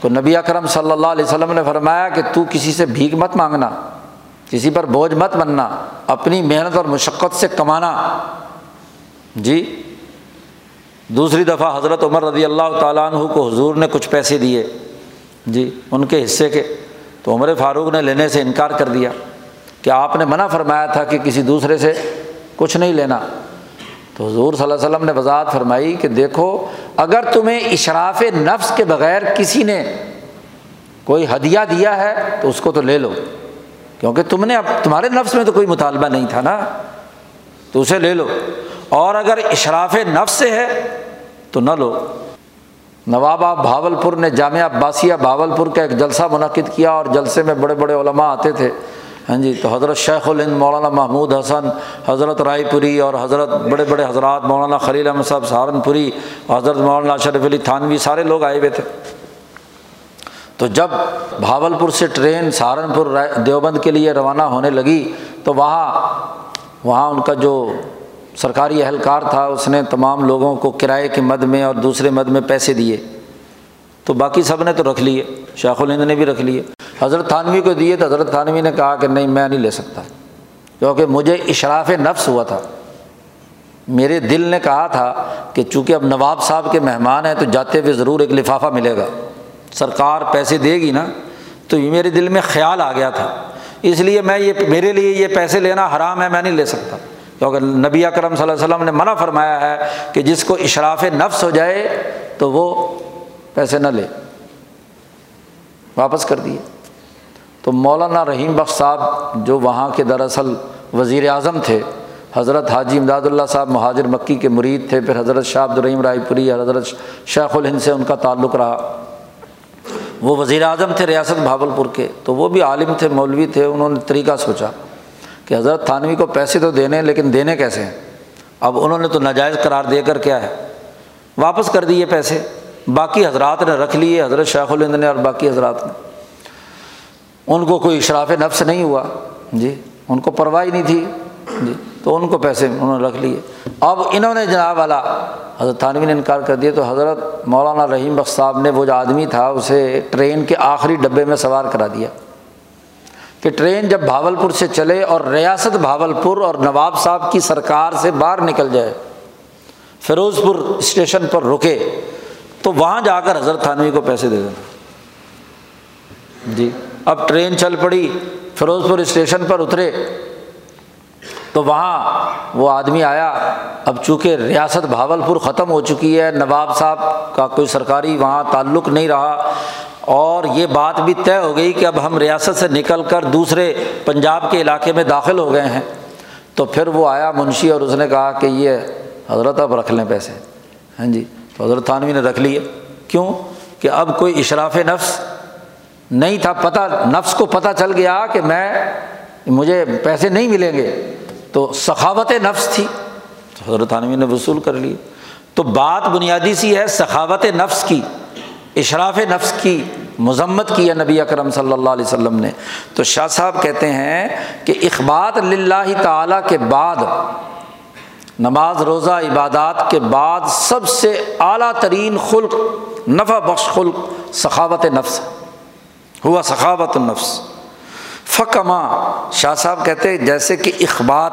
کو نبی اکرم صلی اللہ علیہ وسلم نے فرمایا کہ تو کسی سے بھیک مت مانگنا، کسی پر بوجھ مت بننا اپنی محنت اور مشقت سے کمانا۔ جی دوسری دفعہ حضرت عمر رضی اللہ تعالیٰ عنہ کو حضور نے کچھ پیسے دیے جی ان کے حصے کے، تو عمر فاروق نے لینے سے انکار کر دیا کہ آپ نے منع فرمایا تھا کہ کسی دوسرے سے کچھ نہیں لینا۔ تو حضور صلی اللہ علیہ وسلم نے وضاحت فرمائی کہ دیکھو، اگر تمہیں اشراف نفس کے بغیر کسی نے کوئی ہدیہ دیا ہے، تو اس کو تو لے لو۔ کیونکہ تم نے اب، تمہارے نفس میں تو کوئی مطالبہ نہیں تھا نا، تو اسے لے لو۔ اور اگر اشراف نفس سے ہے تو نہ لو۔ نواب بھاول پور نے جامعہ عباسیہ بھاول پور کا ایک جلسہ منعقد کیا اور جلسے میں بڑے بڑے علماء آتے تھے۔ ہاں جی تو حضرت شیخ الہند مولانا محمود حسن، حضرت رائے پوری اور حضرت بڑے بڑے حضرات مولانا خلیل احمد صاحب سہارنپوری حضرت مولانا شرف علی تھانوی، سارے لوگ آئے ہوئے تھے۔ تو جب بھاول پور سے ٹرین سہارنپور دیوبند کے لیے روانہ ہونے لگی تو وہاں وہاں ان کا جو سرکاری اہلکار تھا، اس نے تمام لوگوں کو کرائے کے مد میں اور دوسرے مد میں پیسے دیے۔ تو باقی سب نے تو رکھ لیے، شیخ الہند نے بھی رکھ لیے۔ حضرت تھانوی کو دیے تو حضرت تھانوی نے کہا کہ نہیں، میں نہیں لے سکتا۔ کیونکہ مجھے اشراف نفس ہوا تھا۔ میرے دل نے کہا تھا کہ چونکہ اب نواب صاحب کے مہمان ہیں تو جاتے ہوئے ضرور ایک لفافہ ملے گا۔ سرکار پیسے دے گی نا، تو یہ میرے دل میں خیال آ گیا تھا۔ اس لیے میں یہ، میرے لیے یہ پیسے لینا حرام ہے، میں نہیں لے سکتا۔ کیونکہ نبی اکرم صلی اللہ علیہ وسلم نے منع فرمایا ہے کہ جس کو اشراف نفس ہو جائے تو وہ پیسے نہ لے، واپس کر دیے۔ تو مولانا رحیم بخش صاحب جو وہاں کے دراصل وزیر اعظم تھے، حضرت حاجی امداد اللہ صاحب مہاجر مکی کے مرید تھے، پھر حضرت شاہ عبد الرحیم رائے پوری حضرت شیخ الہند سے ان کا تعلق رہا۔ وہ وزیر اعظم تھے ریاست بھاول پور کے، تو وہ بھی عالم تھے، مولوی تھے، انہوں نے طریقہ سوچا۔ کہ حضرت تھانوی کو پیسے تو دینے لیکن دینے کیسے ہیں؟ اب انہوں نے تو ناجائز قرار دے کر کیا ہے؟ واپس کر دیے پیسے۔ باقی حضرات نے رکھ لیے، حضرت شیخ الہند نے اور باقی حضرات نے۔ ان کو کوئی اشراف نفس نہیں ہوا۔ جی ان کو پرواہ نہیں تھی۔ جی تو ان کو پیسے انہوں نے رکھ لیے۔ اب انہوں نے جناب والا، حضرت تھانوی نے انکار کر دیا تو حضرت مولانا رحیم بخش صاحب نے، وہ جو آدمی تھا، اسے ٹرین کے آخری ڈبے میں سوار کرا دیا۔ کہ ٹرین جب بھاول پور سے چلے اور ریاست بھاول پور اور نواب صاحب کی سرکار سے باہر نکل جائے فیروز پور اسٹیشن پر رکے، تو وہاں جا کر حضرت تھانوی کو پیسے دے دینا۔ جی اب ٹرین چل پڑی فیروز پور اسٹیشن پر اترے، تو وہاں وہ آدمی آیا۔ اب چونکہ ریاست بھاول پور ختم ہو چکی ہے، نواب صاحب کا کوئی سرکاری وہاں تعلق نہیں رہا اور یہ بات بھی طے ہو گئی کہ اب ہم ریاست سے نکل کر دوسرے پنجاب کے علاقے میں داخل ہو گئے ہیں۔ تو پھر وہ آیا منشی اور اس نے کہا کہ یہ حضرت اب رکھ لیں پیسے۔ ہاں جی تو حضرت تھانوی نے رکھ لیے۔ کیوں؟ کہ اب کوئی اشراف نفس نہیں تھا۔ پتہ، نفس کو پتہ چل گیا کہ میں، مجھے پیسے نہیں ملیں گے۔ تو سخاوت نفس تھی۔ تو حضرت تھانوی نے وصول کر لی تو بات بنیادی سی ہے سخاوت نفس کی۔ اشراف نفس کی مذمت کیا نبی اکرم صلی اللہ علیہ وسلم نے۔ تو شاہ صاحب کہتے ہیں کہ اخبات للہ تعالیٰ کے بعد، نماز، روزہ، عبادات کے بعد سب سے اعلیٰ ترین خلق، نفع بخش خلق سخاوت نفس ہوا سخاوت النفس۔ فکما شاہ صاحب کہتے جیسے کہ اخبات،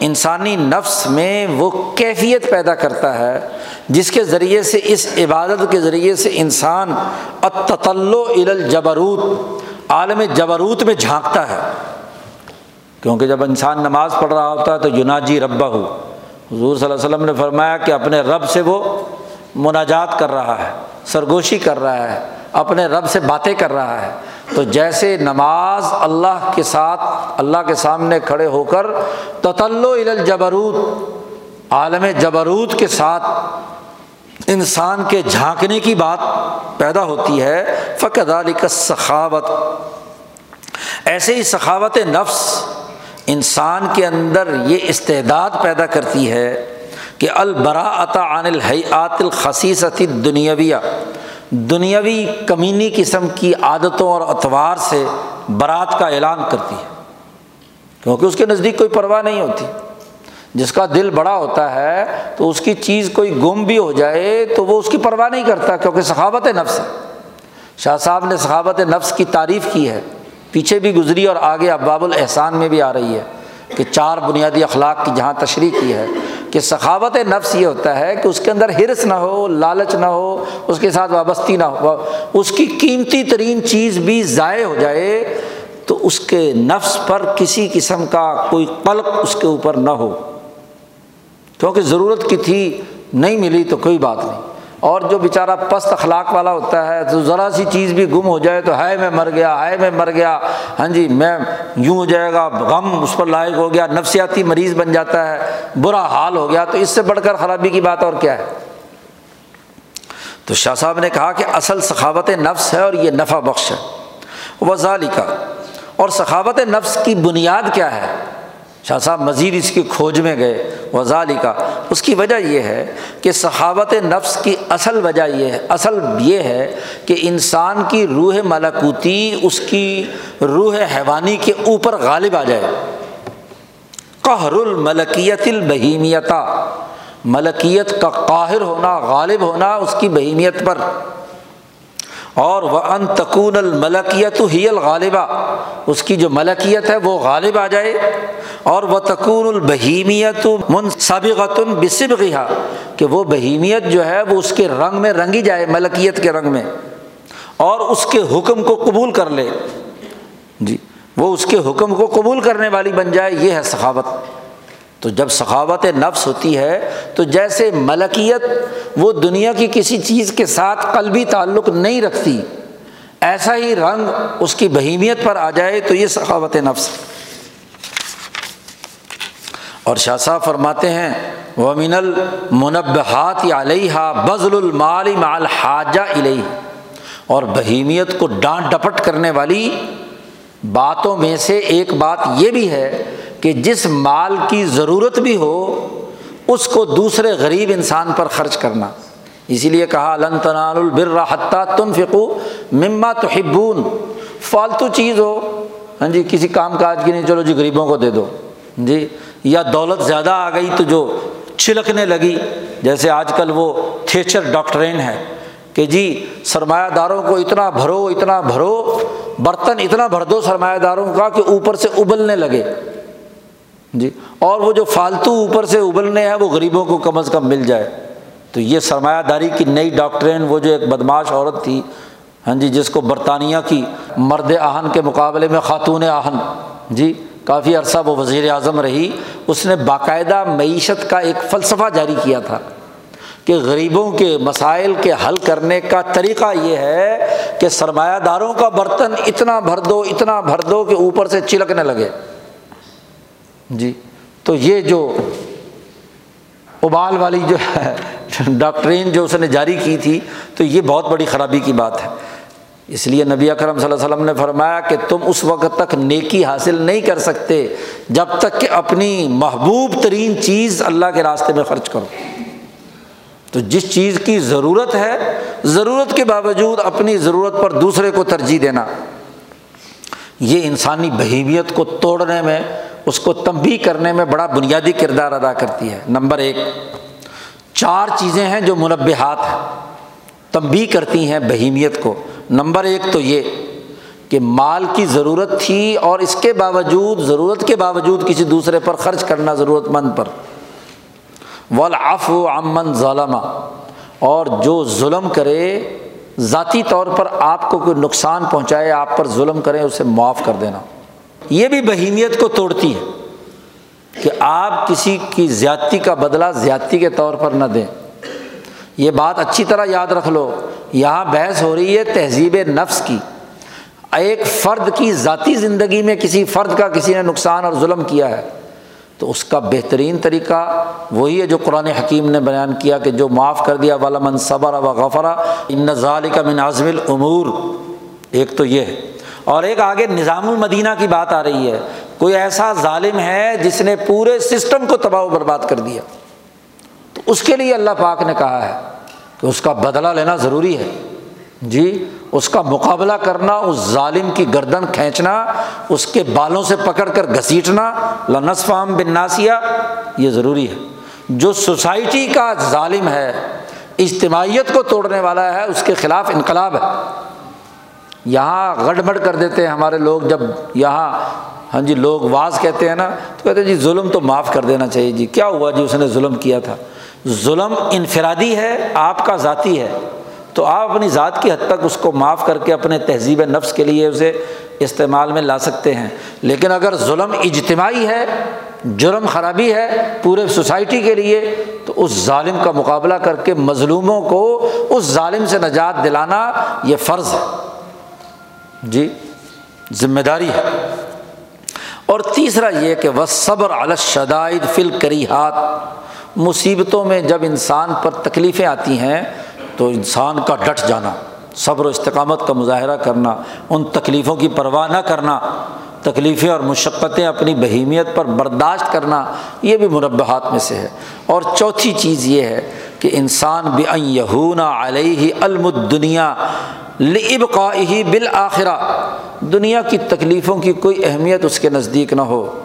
انسانی نفس میں وہ کیفیت پیدا کرتا ہے، جس کے ذریعے سے، اس عبادت کے ذریعے سے انسان اتلو الجبروت، عالم جبروت میں جھانکتا ہے۔ کیونکہ جب انسان نماز پڑھ رہا ہوتا ہے تو یوناجی ربا ہو حضور صلی اللہ علیہ وسلم نے فرمایا کہ اپنے رب سے وہ مناجات کر رہا ہے، سرگوشی کر رہا ہے، اپنے رب سے باتیں کر رہا ہے۔ تو جیسے نماز اللہ کے ساتھ اللہ کے سامنے کھڑے ہو کر تتلو الجبروت، عالم جبروت کے ساتھ انسان کے جھانکنے کی بات پیدا ہوتی ہے فقد علی کا سخاوت ایسے ہی سخاوت نفس انسان کے اندر یہ استعداد پیدا کرتی ہے کہ البرا عطا عن الحیات الخصیصتی دنیاویہ دنیاوی کمینی قسم کی عادتوں اور اتوار سے برات کا اعلان کرتی ہے۔ کیونکہ اس کے نزدیک کوئی پرواہ نہیں ہوتی۔ جس کا دل بڑا ہوتا ہے تو اس کی چیز کوئی گم بھی ہو جائے تو وہ اس کی پرواہ نہیں کرتا کیونکہ ثقافت نفس ہے۔ شاہ صاحب نے ثقافت نفس کی تعریف کی ہے۔ پیچھے بھی گزری اور آگے اباب الاحسان میں بھی آ رہی ہے کہ چار بنیادی اخلاق کی جہاں تشریح کی ہے۔ کہ سخاوت نفس یہ ہوتا ہے کہ اس کے اندر ہرس نہ ہو، لالچ نہ ہو، اس کے ساتھ وابستی نہ ہو، اس کی قیمتی ترین چیز بھی ضائع ہو جائے تو اس کے نفس پر کسی قسم کا کوئی قلق اس کے اوپر نہ ہو۔ کیونکہ ضرورت کی تھی، نہیں ملی تو کوئی بات نہیں۔ اور جو بیچارہ پست اخلاق والا ہوتا ہے، تو ذرا سی چیز بھی گم ہو جائے تو ہے میں مر گیا ہے میں مر گیا ہاں جی میں یوں ہو جائے گا، غم اس پر لائق ہو گیا، نفسیاتی مریض بن جاتا ہے، برا حال ہو گیا، تو اس سے بڑھ کر خرابی کی بات اور کیا ہے؟ تو شاہ صاحب نے کہا کہ اصل سخاوت نفس ہے اور یہ نفع بخش ہے۔ وزالی کا اور سخاوت نفس کی بنیاد کیا ہے؟ شاہ صاحب مزید اس کی کھوج میں گئے وزالی کا اس کی وجہ یہ ہے کہ صحاوت نفس کی اصل وجہ یہ ہے، اصل یہ ہے کہ انسان کی روح ملکوتی، اس کی روح حیوانی کے اوپر غالب آ جائے۔ قہر الملکیت البہیمیتا۔ ملکیت کا قاہر ہونا، غالب ہونا اس کی بہیمیت پر۔ اور وہ ان تکون الملکیت ہی الغالبہ اس کی جو ملکیت ہے وہ غالب آ جائے اور وہ تکون البہیمیت منصبغت بصبغہ کہ وہ بہیمیت جو ہے وہ اس کے رنگ میں رنگی جائے ملکیت کے رنگ میں اور اس کے حکم کو قبول کر لے۔ جی وہ اس کے حکم کو قبول کرنے والی بن جائے، یہ ہے ثقافت تو جب ثقافت نفس ہوتی ہے، تو جیسے ملکیت وہ دنیا کی کسی چیز کے ساتھ قلبی تعلق نہیں رکھتی، ایسا ہی رنگ اس کی بہیمیت پر آ جائے تو یہ ثقافت نفس۔ اور شاہ صاحب فرماتے ہیں، ومن المنبحات علیہ بزل المال مال حاجہ علیہ اور بہیمیت کو ڈانٹ ڈپٹ کرنے والی باتوں میں سے ایک بات یہ بھی ہے کہ جس مال کی ضرورت بھی ہو، اس کو دوسرے غریب انسان پر خرچ کرنا۔ اسی لیے کہا، لن تنال البر حتیٰ تن فکو مما تو ہبون فالتو چیز ہو۔ ہاں جی کسی کام کاج کی نہیں، چلو جی غریبوں کو دے دو۔ ہاں جی یا دولت زیادہ آ گئی تو جو چھلکنے لگی، جیسے آج کل وہ تھیچر ڈاکٹرین ہے کہ جی سرمایہ داروں کو اتنا بھرو اتنا بھرو، برتن اتنا بھر دو سرمایہ داروں کا کہ اوپر سے ابلنے لگے۔ جی اور وہ جو فالتو اوپر سے ابلنے ہیں، وہ غریبوں کو کم از کم مل جائے۔ تو یہ سرمایہ داری کی نئی ڈاکٹرین، وہ جو ایک بدماش عورت تھی ہاں جی جس کو برطانیہ کی مرد آہن کے مقابلے میں خاتون آہن جی کافی عرصہ وہ وزیر اعظم رہی۔ اس نے باقاعدہ معیشت کا ایک فلسفہ جاری کیا تھا کہ غریبوں کے مسائل کے حل کرنے کا طریقہ یہ ہے کہ سرمایہ داروں کا برتن اتنا بھر دو، اتنا بھر دو کہ اوپر سے چلکنے لگے۔ جی تو یہ جو ابال والی جو ہے، ڈاکٹرین جو اس نے جاری کی تھی، تو یہ بہت بڑی خرابی کی بات ہے۔ اس لیے نبی اکرم صلی اللہ علیہ وسلم نے فرمایا کہ تم اس وقت تک نیکی حاصل نہیں کر سکتے جب تک کہ اپنی محبوب ترین چیز اللہ کے راستے میں خرچ کرو۔ تو جس چیز کی ضرورت ہے، ضرورت کے باوجود اپنی ضرورت پر دوسرے کو ترجیح دینا۔ یہ انسانی بہیمیت کو توڑنے میں، اس کو تنبی کرنے میں بڑا بنیادی کردار ادا کرتی ہے۔ نمبر ایک، چار چیزیں ہیں جو منبحات ہیں تنبی کرتی ہیں بہیمیت کو۔ نمبر ایک تو یہ کہ مال کی ضرورت تھی اور اس کے باوجود، ضرورت کے باوجود کسی دوسرے پر خرچ کرنا ضرورت مند پر۔ ولاف و امن ظالمہ اور جو ظلم کرے ذاتی طور پر آپ کو کوئی نقصان پہنچائے، آپ پر ظلم کریں، اسے معاف کر دینا۔ یہ بھی بہیمیت کو توڑتی ہے کہ آپ کسی کی زیادتی کا بدلہ زیادتی کے طور پر نہ دیں۔ یہ بات اچھی طرح یاد رکھ لو، یہاں بحث ہو رہی ہے تہذیب نفس کی۔ ایک فرد کی ذاتی زندگی میں کسی فرد کا کسی نے نقصان اور ظلم کیا ہے۔ تو اس کا بہترین طریقہ وہی ہے جو قرآن حکیم نے بیان کیا کہ جو معاف کر دیا والا من صبر و غفرا ان ظال کا من عظم العمور ایک تو یہ ہے۔ اور ایک آگے نظام المدینہ کی بات آ رہی ہے۔ کوئی ایسا ظالم ہے جس نے پورے سسٹم کو تباہ و برباد کر دیا۔ تو اس کے لیے اللہ پاک نے کہا ہے کہ اس کا بدلہ لینا ضروری ہے۔ جی اس کا مقابلہ کرنا، اس ظالم کی گردن کھینچنا، اس کے بالوں سے پکڑ کر گھسیٹنا لنس فام بن ناسیہ یہ ضروری ہے۔ جو سوسائٹی کا ظالم ہے، اجتماعیت کو توڑنے والا ہے، اس کے خلاف انقلاب ہے۔ یہاں گڑبڑ کر دیتے ہیں ہمارے لوگ، جب یہاں ہاں جی لوگ واز کہتے ہیں نا، تو کہتے ہیں جی ظلم تو معاف کر دینا چاہیے جی۔ کیا ہوا جی اس نے ظلم کیا تھا؟ ظلم انفرادی ہے، آپ کا ذاتی ہے۔ تو آپ اپنی ذات کی حد تک اس کو معاف کر کے اپنے تہذیب نفس کے لیے اسے استعمال میں لا سکتے ہیں۔ لیکن اگر ظلم اجتماعی ہے، جرم خرابی ہے پورے سوسائٹی کے لیے، تو اس ظالم کا مقابلہ کر کے مظلوموں کو اس ظالم سے نجات دلانا یہ فرض ہے۔ جی ذمہ داری ہے۔ اور تیسرا یہ کہ وہ صبر الشدائد فل کری ہاتھ مصیبتوں میں جب انسان پر تکلیفیں آتی ہیں تو انسان کا ڈٹ جانا، صبر و استقامت کا مظاہرہ کرنا، ان تکلیفوں کی پرواہ نہ کرنا، تکلیفیں اور مشقتیں اپنی بہیمیت پر برداشت کرنا، یہ بھی مربحات میں سے ہے۔ اور چوتھی چیز یہ ہے کہ انسان یہون علیہ المدنیا لب قاہی بالآخرہ۔ دنیا کی تکلیفوں کی کوئی اہمیت اس کے نزدیک نہ ہو۔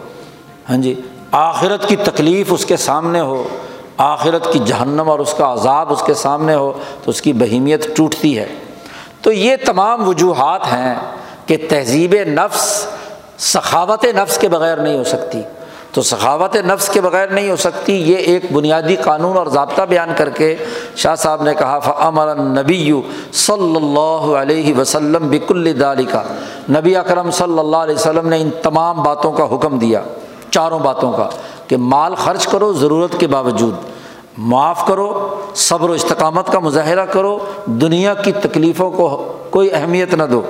ہاں جی آخرت کی تکلیف اس کے سامنے ہو۔ آخرت کی جہنم اور اس کا عذاب اس کے سامنے ہو تو اس کی بہیمیت ٹوٹتی ہے۔ تو یہ تمام وجوہات ہیں کہ تہذیب نفس سخاوت نفس کے بغیر نہیں ہو سکتی۔ تو سخاوت نفس کے بغیر نہیں ہو سکتی، یہ ایک بنیادی قانون اور ضابطہ بیان کر کے شاہ صاحب نے کہا فمر نبی صلی اللہ علیہ وسلم بک الدالی کا نبی اکرم صلی اللہ علیہ وسلم نے ان تمام باتوں کا حکم دیا، چاروں باتوں کا۔ کہ مال خرچ کرو، ضرورت کے باوجود۔ معاف کرو، صبر و استقامت کا مظاہرہ کرو، دنیا کی تکلیفوں کو کوئی اہمیت نہ دو۔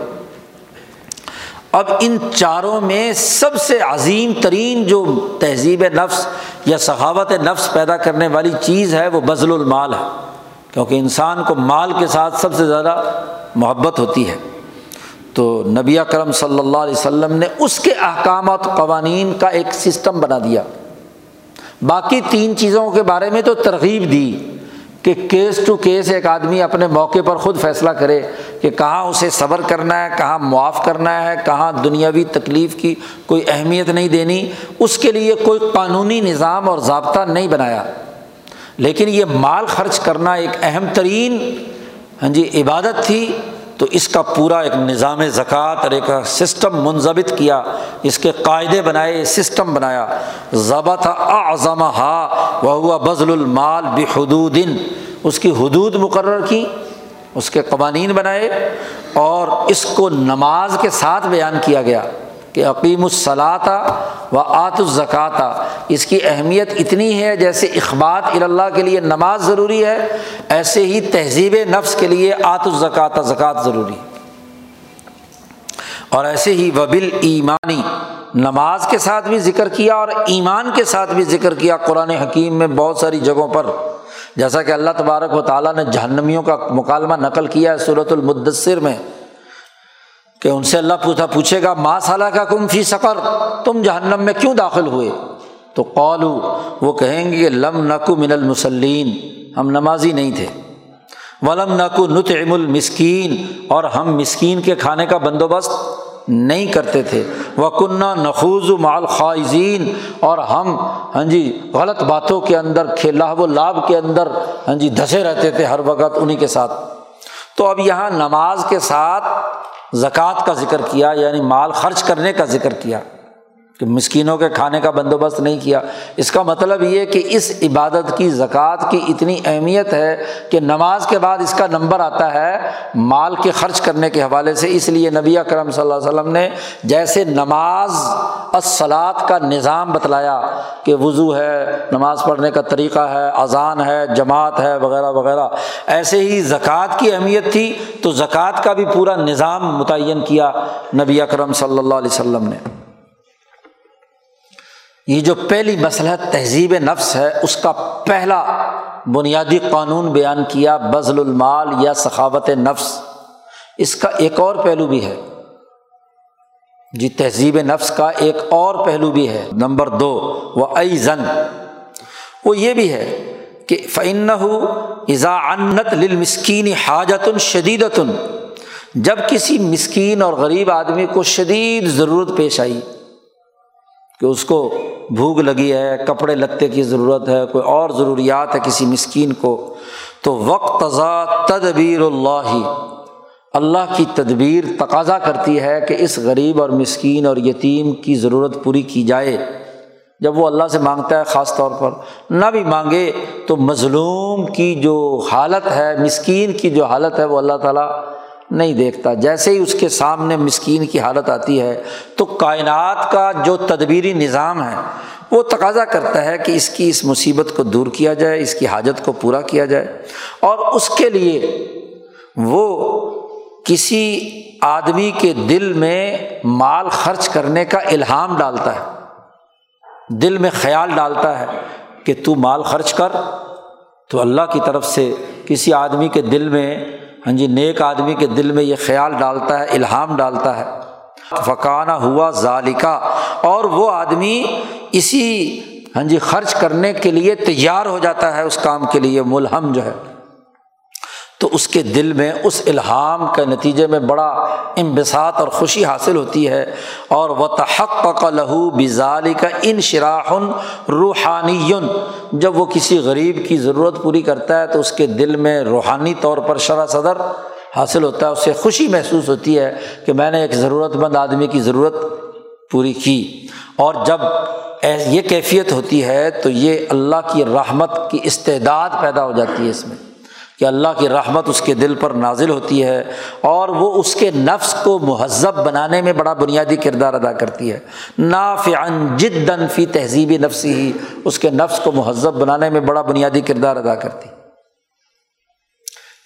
اب ان چاروں میں سب سے عظیم ترین جو تہذیب نفس یا سخاوت نفس پیدا کرنے والی چیز ہے، وہ بزل المال ہے۔ کیونکہ انسان کو مال کے ساتھ سب سے زیادہ محبت ہوتی ہے۔ تو نبی کرم صلی اللہ علیہ وسلم نے اس کے احکامات قوانین کا ایک سسٹم بنا دیا۔ باقی تین چیزوں کے بارے میں تو ترغیب دی کہ کیس ٹو کیس ایک آدمی اپنے موقع پر خود فیصلہ کرے کہ کہاں اسے صبر کرنا ہے، کہاں معاف کرنا ہے، کہاں دنیاوی تکلیف کی کوئی اہمیت نہیں دینی۔ اس کے لیے کوئی قانونی نظام اور ضابطہ نہیں بنایا۔ لیکن یہ مال خرچ کرنا ایک اہم ترین ہاں جی عبادت تھی۔ تو اس کا پورا ایک نظام زکوٰۃ اور ایک سسٹم منظمت کیا، اس کے قاعدے بنائے سسٹم بنایا۔ ضبط اعظم ہا وہ ہوا بزل المال بحدود اس کی حدود مقرر کی، اس کے قوانین بنائے اور اس کو نماز کے ساتھ بیان کیا گیا۔ کہ عقیم الصلاطہ و آت الزکاتہ اس کی اہمیت اتنی ہے جیسے اخبات اللہ کے لیے نماز ضروری ہے، ایسے ہی تہذیب نفس کے لیے آت الزکاتہ زکوٰۃ ضروری۔ ہے اور ایسے ہی وبل ایمانی نماز کے ساتھ بھی ذکر کیا اور ایمان کے ساتھ بھی ذکر کیا قرآن حکیم میں بہت ساری جگہوں پر۔ جیسا کہ اللہ تبارک و تعالیٰ نے جہنمیوں کا مکالمہ نقل کیا ہے صورت المدثر میں۔ کہ ان سے اللہ پوچھا پوچھے گا ماں سالہ کا کم فی سفر تم جہنم میں کیوں داخل ہوئے؟ تو قالو، وہ کہیں گے کہ لم نقو من المسلین ہم نمازی نہیں تھے۔ ولم نقو نطعم المسکین، اور ہم مسکین کے کھانے کا بندوبست نہیں کرتے تھے۔ وہ کنہ نخوز مال خواہزین اور ہم ہاں جی غلط باتوں کے اندر کھیلا و لاب کے اندر ہاں جی دھسے رہتے تھے ہر وقت انہیں کے ساتھ۔ تو اب یہاں نماز کے ساتھ زکوٰۃ کا ذکر کیا یعنی مال خرچ کرنے کا ذکر کیا۔ کہ مسکینوں کے کھانے کا بندوبست نہیں کیا۔ اس کا مطلب یہ کہ اس عبادت کی زکوٰۃ کی اتنی اہمیت ہے کہ نماز کے بعد اس کا نمبر آتا ہے مال کے خرچ کرنے کے حوالے سے۔ اس لیے نبی کرم صلی اللہ علیہ وسلم نے جیسے نماز اصلاط کا نظام بتلایا کہ وضو ہے، نماز پڑھنے کا طریقہ ہے، اذان ہے، جماعت ہے، وغیرہ وغیرہ۔ ایسے ہی زکوٰۃ کی اہمیت تھی تو زکوٰۃ کا بھی پورا نظام متعین کیا نبی اکرم صلی اللہ علیہ وسلم نے۔ یہ جو پہلی مسئلہ تہذیب نفس ہے، اس کا پہلا بنیادی قانون بیان کیا بزل المال یا سخاوت نفس۔ اس کا ایک اور پہلو بھی ہے۔ جی تہذیب نفس کا ایک اور پہلو بھی ہے۔ نمبر دو، وہ ائی زن وہ یہ بھی ہے کہ فعن ازا انت للمسکین حاجت شدید جب کسی مسکین اور غریب آدمی کو شدید ضرورت پیش آئی کہ اس کو بھوک لگی ہے، کپڑے لتے کی ضرورت ہے، کوئی اور ضروریات ہے کسی مسکین کو، تو وقت تدبیر اللہ۔ اللہ کی تدبیر تقاضا کرتی ہے کہ اس غریب اور مسکین اور یتیم کی ضرورت پوری کی جائے۔ جب وہ اللہ سے مانگتا ہے، خاص طور پر نہ بھی مانگے، تو مظلوم کی جو حالت ہے، مسکین کی جو حالت ہے، وہ اللہ تعالیٰ نہیں دیکھتا۔ جیسے ہی اس کے سامنے مسکین کی حالت آتی ہے، تو کائنات کا جو تدبیری نظام ہے، وہ تقاضا کرتا ہے کہ اس کی اس مصیبت کو دور کیا جائے، اس کی حاجت کو پورا کیا جائے۔ اور اس کے لیے وہ کسی آدمی کے دل میں مال خرچ کرنے کا الہام ڈالتا ہے۔ دل میں خیال ڈالتا ہے کہ تو مال خرچ کر، تو اللہ کی طرف سے کسی آدمی کے دل میں ہاں جی نیک آدمی کے دل میں یہ خیال ڈالتا ہے، الہام ڈالتا ہے۔ فقانہ ہوا ذالکا، اور وہ آدمی اسی ہاں جی خرچ کرنے کے لیے تیار ہو جاتا ہے، اس کام کے لیے ملہم جو ہے۔ تو اس کے دل میں، اس الہام کے نتیجے میں بڑا امبساط اور خوشی حاصل ہوتی ہے۔ اور وہ تحق لہو بزالی کا ان شراہن روحانی۔ جب وہ کسی غریب کی ضرورت پوری کرتا ہے تو اس کے دل میں روحانی طور پر شرح صدر حاصل ہوتا ہے۔ اسے خوشی محسوس ہوتی ہے کہ میں نے ایک ضرورت مند آدمی کی ضرورت پوری کی۔ اور جب یہ کیفیت ہوتی ہے تو یہ اللہ کی رحمت کی استعداد پیدا ہو جاتی ہے اس میں۔ کہ اللہ کی رحمت اس کے دل پر نازل ہوتی ہے اور وہ اس کے نفس کو مہذب بنانے میں بڑا بنیادی کردار ادا کرتی ہے۔ ناف جدن فی تہذیبی نفسی ہی اس کے نفس کو مہذب بنانے میں بڑا بنیادی کردار ادا کرتی۔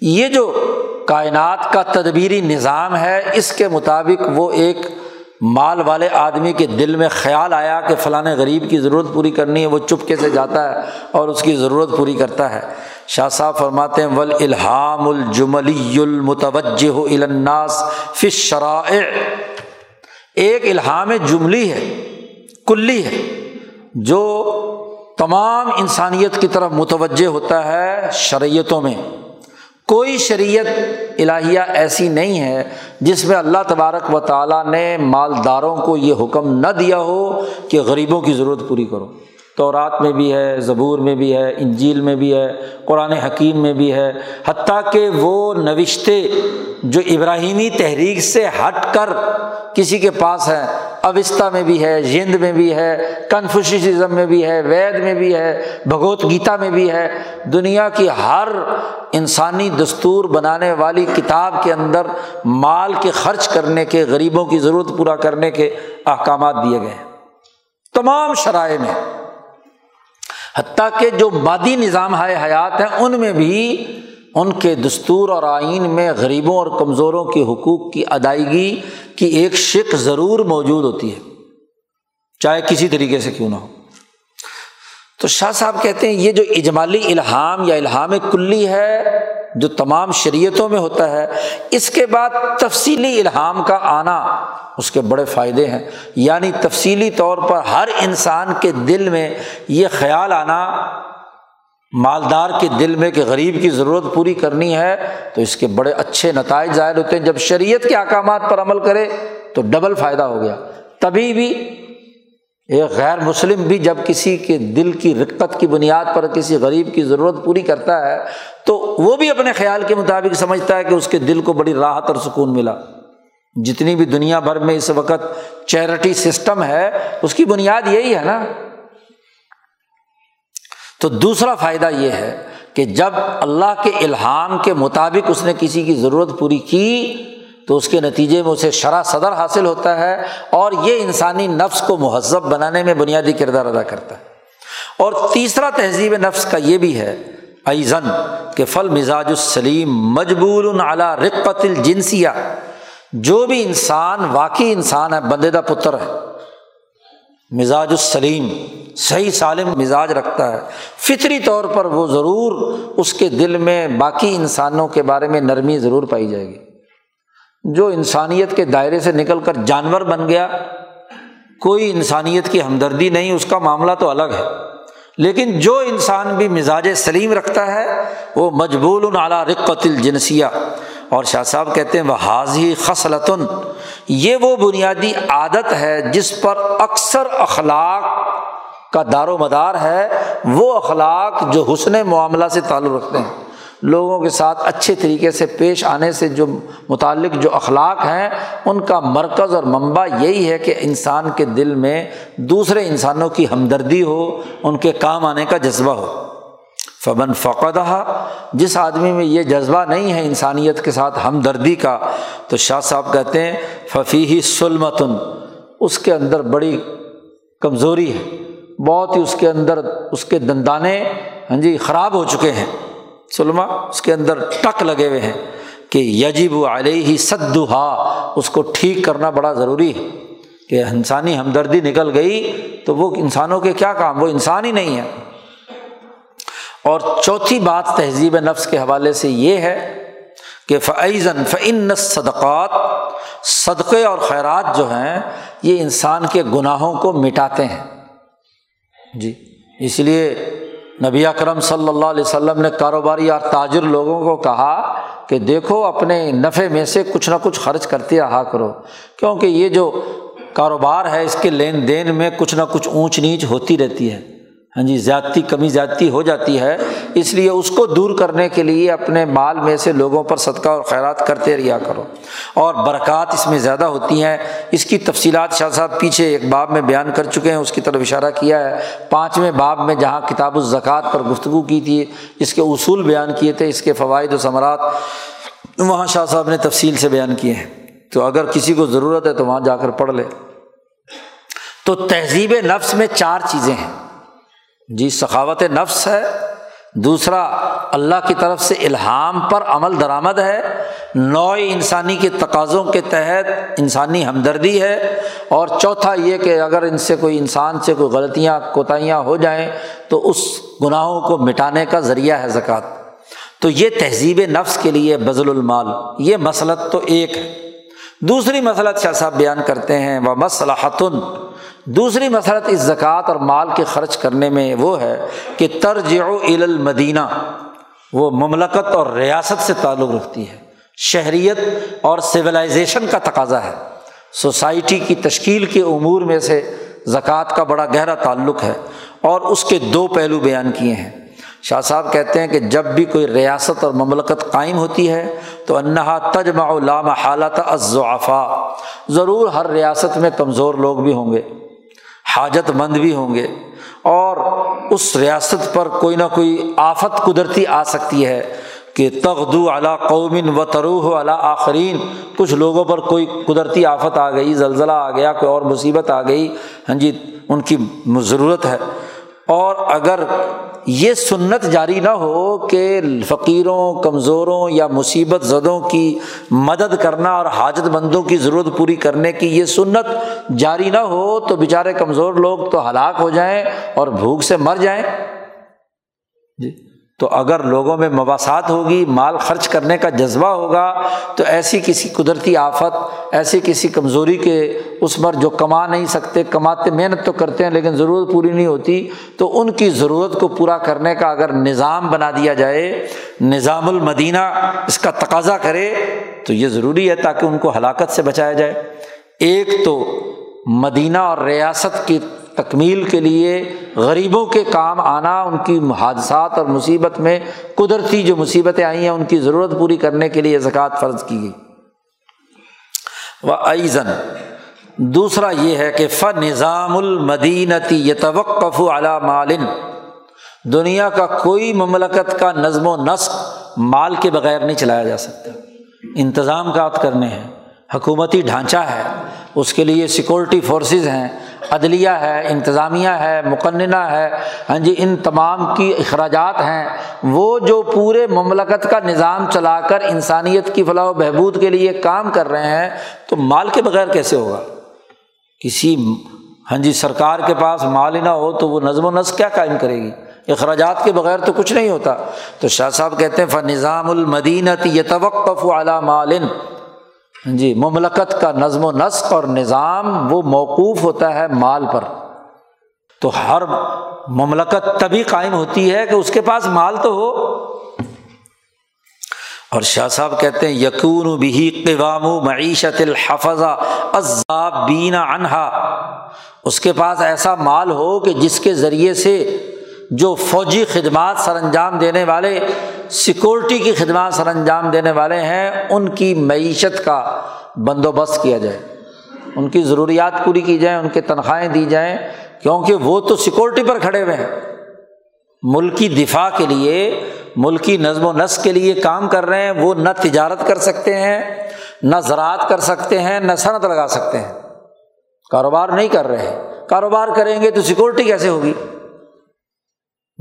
یہ جو کائنات کا تدبیری نظام ہے، اس کے مطابق وہ ایک مال والے آدمی کے دل میں خیال آیا کہ فلاں غریب کی ضرورت پوری کرنی ہے، وہ چپکے سے جاتا ہے اور اس کی ضرورت پوری کرتا ہے۔ شاہ صاحب فرماتے ہیں ول الحام الجملی المتوجہ الناس فش شرائع ایک الحام جملی ہے، کلی ہے، جو تمام انسانیت کی طرف متوجہ ہوتا ہے شریعتوں میں۔ کوئی شریعت الہیہ ایسی نہیں ہے جس میں اللہ تبارک و تعالیٰ نے مالداروں کو یہ حکم نہ دیا ہو کہ غریبوں کی ضرورت پوری کرو۔ تو رات میں بھی ہے، زبور میں بھی ہے، انجیل میں بھی ہے، قرآن حکیم میں بھی ہے، حتیٰ کہ وہ نوشتے جو ابراہیمی تحریک سے ہٹ کر کسی کے پاس ہے اوستا میں بھی ہے جند میں بھی ہے کنفوشزم میں بھی ہے، وید میں بھی ہے، بھگوت گیتا میں بھی ہے، دنیا کی ہر انسانی دستور بنانے والی کتاب کے اندر مال کے خرچ کرنے کے، غریبوں کی ضرورت پورا کرنے کے احکامات دیے گئے ہیں۔ تمام شرائع میں حتیٰ کہ جو مادی نظام ہے حیات ہیں، ان میں بھی ان کے دستور اور آئین میں غریبوں اور کمزوروں کے حقوق کی ادائیگی کی ایک شک ضرور موجود ہوتی ہے۔ چاہے کسی طریقے سے کیوں نہ ہو۔ تو شاہ صاحب کہتے ہیں، یہ جو اجمالی الحام یا الحام کلی ہے، جو تمام شریعتوں میں ہوتا ہے، اس کے بعد تفصیلی الحام کا آنا اس کے بڑے فائدے ہیں۔ یعنی تفصیلی طور پر ہر انسان کے دل میں یہ خیال آنا، مالدار کے دل میں کہ غریب کی ضرورت پوری کرنی ہے، تو اس کے بڑے اچھے نتائج ظاہر ہوتے ہیں۔ جب شریعت کے احکامات پر عمل کرے تو ڈبل فائدہ ہو گیا۔ تبھی بھی ایک غیر مسلم بھی جب کسی کے دل کی رقت کی بنیاد پر کسی غریب کی ضرورت پوری کرتا ہے، تو وہ بھی اپنے خیال کے مطابق سمجھتا ہے کہ اس کے دل کو بڑی راحت اور سکون ملا۔ جتنی بھی دنیا بھر میں اس وقت چیریٹی سسٹم ہے، اس کی بنیاد یہی ہے نا۔ تو دوسرا فائدہ یہ ہے کہ جب اللہ کے الحام کے مطابق اس نے کسی کی ضرورت پوری کی، تو اس کے نتیجے میں اسے شرح صدر حاصل ہوتا ہے اور یہ انسانی نفس کو مہذب بنانے میں بنیادی کردار ادا کرتا ہے۔ اور تیسرا تہذیب نفس کا یہ بھی ہے ایزن کہ فل مزاج السلیم مجبور اعلیٰ رقت الجنسیہ۔ جو بھی انسان، واقعی انسان ہے، بندے دا پتر ہے، مزاج السلیم، صحیح سالم مزاج رکھتا ہے۔ فطری طور پر وہ ضرور اس کے دل میں باقی انسانوں کے بارے میں نرمی ضرور پائی جائے گی۔ جو انسانیت کے دائرے سے نکل کر جانور بن گیا، کوئی انسانیت کی ہمدردی نہیں، اس کا معاملہ تو الگ ہے۔ لیکن جو انسان بھی مزاج سلیم رکھتا ہے، وہ مجبول اعلیٰ رقت الجنسیہ اور شاہ صاحب کہتے ہیں وہ حاضی خصلتن یہ وہ بنیادی عادت ہے جس پر اکثر اخلاق کا دار و مدار ہے۔ وہ اخلاق جو حسن معاملہ سے تعلق رکھتے ہیں۔ لوگوں کے ساتھ اچھے طریقے سے پیش آنے سے جو متعلق جو اخلاق ہیں، ان کا مرکز اور منبع یہی ہے کہ انسان کے دل میں دوسرے انسانوں کی ہمدردی ہو، ان کے کام آنے کا جذبہ ہو۔ فبن فقدہ جس آدمی میں یہ جذبہ نہیں ہے انسانیت کے ساتھ ہمدردی کا، تو شاہ صاحب کہتے ہیں ففی سلمتن، اس کے اندر بڑی کمزوری ہے، بہت ہی اس کے اندر اس کے دندانے ہاں جی خراب ہو چکے ہیں۔ سلما اس کے اندر ٹک لگے ہوئے ہیں کہ یجب علیہ ہی سدھا اس کو ٹھیک کرنا بڑا ضروری ہے۔ کہ انسانی ہمدردی نکل گئی تو وہ انسانوں کے کیا کام؟ وہ انسان ہی نہیں ہے۔ اور چوتھی بات تہذیب نفس کے حوالے سے یہ ہے کہ فعزن فعن صدقات صدقے اور خیرات جو ہیں، یہ انسان کے گناہوں کو مٹاتے ہیں۔ جی اس لیے نبی اکرم صلی اللہ علیہ وسلم نے کاروباری اور تاجر لوگوں کو کہا کہ دیکھو، اپنے نفع میں سے کچھ نہ کچھ خرچ کرتے رہا کرو۔ کیونکہ یہ جو کاروبار ہے، اس کے لین دین میں کچھ نہ کچھ اونچ نیچ ہوتی رہتی ہے۔ ہاں جی زیادتی، کمی زیادتی ہو جاتی ہے، اس لیے اس کو دور کرنے کے لیے اپنے مال میں سے لوگوں پر صدقہ اور خیرات کرتے رہا کرو۔ اور برکات اس میں زیادہ ہوتی ہیں۔ اس کی تفصیلات شاہ صاحب پیچھے ایک باب میں بیان کر چکے ہیں، اس کی طرف اشارہ کیا ہے۔ پانچویں باب میں جہاں کتاب الزکوٰۃ پر گفتگو کی تھی، اس کے اصول بیان کیے تھے، اس کے فوائد و ثمرات، وہاں شاہ صاحب نے تفصیل سے بیان کیے ہیں۔ تو اگر کسی کو ضرورت ہے تو وہاں جا کر پڑھ لے۔ تو تہذیب نفس میں چار چیزیں ہیں۔ جی سخاوت نفس ہے۔ دوسرا، اللہ کی طرف سے الحام پر عمل درآمد ہے۔ نوع انسانی کے تقاضوں کے تحت انسانی ہمدردی ہے۔ اور چوتھا، یہ کہ اگر ان سے کوئی انسان سے کوئی غلطیاں، کوتاہیاں ہو جائیں، تو اس گناہوں کو مٹانے کا ذریعہ ہے زکوٰۃ۔ تو یہ تہذیب نفس کے لیے بزل المال۔ یہ مسلط تو ایک ہے۔ دوسری مسلط شاہ صاحب بیان کرتے ہیں وہ مسلحتن دوسری مسلط اس زکوٰۃ اور مال کے خرچ کرنے میں وہ ہے کہ ترج المدینہ، وہ مملکت اور ریاست سے تعلق رکھتی ہے۔ شہریت اور سویلائزیشن کا تقاضا ہے۔ سوسائٹی کی تشکیل کے امور میں سے زکوٰۃ کا بڑا گہرا تعلق ہے اور اس کے دو پہلو بیان کیے ہیں۔ شاہ صاحب کہتے ہیں کہ جب بھی کوئی ریاست اور مملکت قائم ہوتی ہے تو انہا تجمع لام حالت ازعفا ضرور ہر ریاست میں کمزور لوگ بھی ہوں گے۔ حاجت مند بھی ہوں گے اور اس ریاست پر کوئی نہ کوئی آفت قدرتی آ سکتی ہے کہ تغدو علا قومن و تروح علا آخرین، کچھ لوگوں پر کوئی قدرتی آفت آ گئی، زلزلہ آ گیا، کوئی اور مصیبت آ گئی۔ ہاں جی ان کی ضرورت ہے۔ اور اگر یہ سنت جاری نہ ہو کہ فقیروں، کمزوروں یا مصیبت زدوں کی مدد کرنا اور حاجت مندوں کی ضرورت پوری کرنے کی یہ سنت جاری نہ ہو تو بیچارے کمزور لوگ تو ہلاک ہو جائیں اور بھوک سے مر جائیں۔ جی۔ تو اگر لوگوں میں مواصلات ہوگی، مال خرچ کرنے کا جذبہ ہوگا، تو ایسی کسی قدرتی آفت، ایسی کسی کمزوری کے اس پر جو کما نہیں سکتے، کماتے محنت تو کرتے ہیں لیکن ضرورت پوری نہیں ہوتی، تو ان کی ضرورت کو پورا کرنے کا اگر نظام بنا دیا جائے، نظام المدینہ اس کا تقاضا کرے، تو یہ ضروری ہے تاکہ ان کو ہلاکت سے بچایا جائے۔ ایک تو مدینہ اور ریاست کی تکمیل کے لیے غریبوں کے کام آنا، ان کی حادثات اور مصیبت میں قدرتی جو مصیبتیں آئی ہیں، ان کی ضرورت پوری کرنے کے لیے زکوٰۃ فرض کی گئی۔ و ایزن دوسرا یہ ہے کہ ف نظام المدینتی یتوقف علی مالن دنیا کا کوئی مملکت کا نظم و نسق مال کے بغیر نہیں چلایا جا سکتا۔ انتظام کات کرنے ہیں۔ حکومتی ڈھانچہ ہے۔ اس کے لیے سیکورٹی فورسز ہیں۔ عدلیہ ہے، انتظامیہ ہے، مقننہ ہے ہاں جی ان تمام کی اخراجات ہیں۔ وہ جو پورے مملکت کا نظام چلا کر انسانیت کی فلاح و بہبود کے لیے کام کر رہے ہیں، تو مال کے بغیر کیسے ہوگا؟ کسی ہاں جی سرکار کے پاس مال ہی نہ ہو تو وہ نظم و نسق کیا قائم کرے گی؟ اخراجات کے بغیر تو کچھ نہیں ہوتا۔ تو شاہ صاحب کہتے ہیں ف نظام المدینت یہ توقف اعلیٰ مالن جی مملکت کا نظم و نسق اور نظام وہ موقوف ہوتا ہے مال پر۔ تو ہر مملکت تبھی قائم ہوتی ہے کہ اس کے پاس مال تو ہو۔ اور شاہ صاحب کہتے ہیں یقون بھی قوام معیشت الحفظہ عذاب بینا انہا اس کے پاس ایسا مال ہو کہ جس کے ذریعے سے جو فوجی خدمات سر انجام دینے والے، سیکورٹی کی خدمات سر انجام دینے والے ہیں، ان کی معیشت کا بندوبست کیا جائے۔ ان کی ضروریات پوری کی جائیں، ان کے تنخواہیں دی جائیں، کیونکہ وہ تو سیکورٹی پر کھڑے ہوئے ہیں۔ ملکی دفاع کے لیے، ملکی نظم و نسق کے لیے کام کر رہے ہیں، وہ نہ تجارت کر سکتے ہیں، نہ زراعت کر سکتے ہیں، نہ صنعت لگا سکتے ہیں۔ کاروبار نہیں کر رہے۔ کاروبار کریں گے تو سیکورٹی کیسے ہوگی؟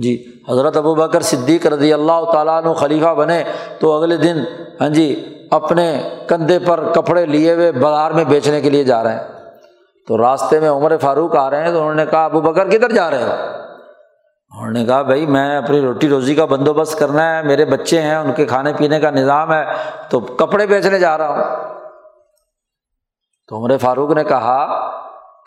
جی حضرت ابو بکر صدیق رضی اللہ تعالیٰ عنہ خلیفہ بنے تو اگلے دن ہاں جی اپنے کندھے پر کپڑے لیے ہوئے بازار میں بیچنے کے لیے جا رہے ہیں۔ تو راستے میں عمر فاروق آ رہے ہیں تو انہوں نے کہا، ابو بکر، کدھر جا رہے ہو؟ انہوں نے کہا، بھائی، میں اپنی روٹی روزی کا بندوبست کرنا ہے، میرے بچے ہیں، ان کے کھانے پینے کا نظام ہے، تو کپڑے بیچنے جا رہا ہوں۔ تو عمر فاروق نے کہا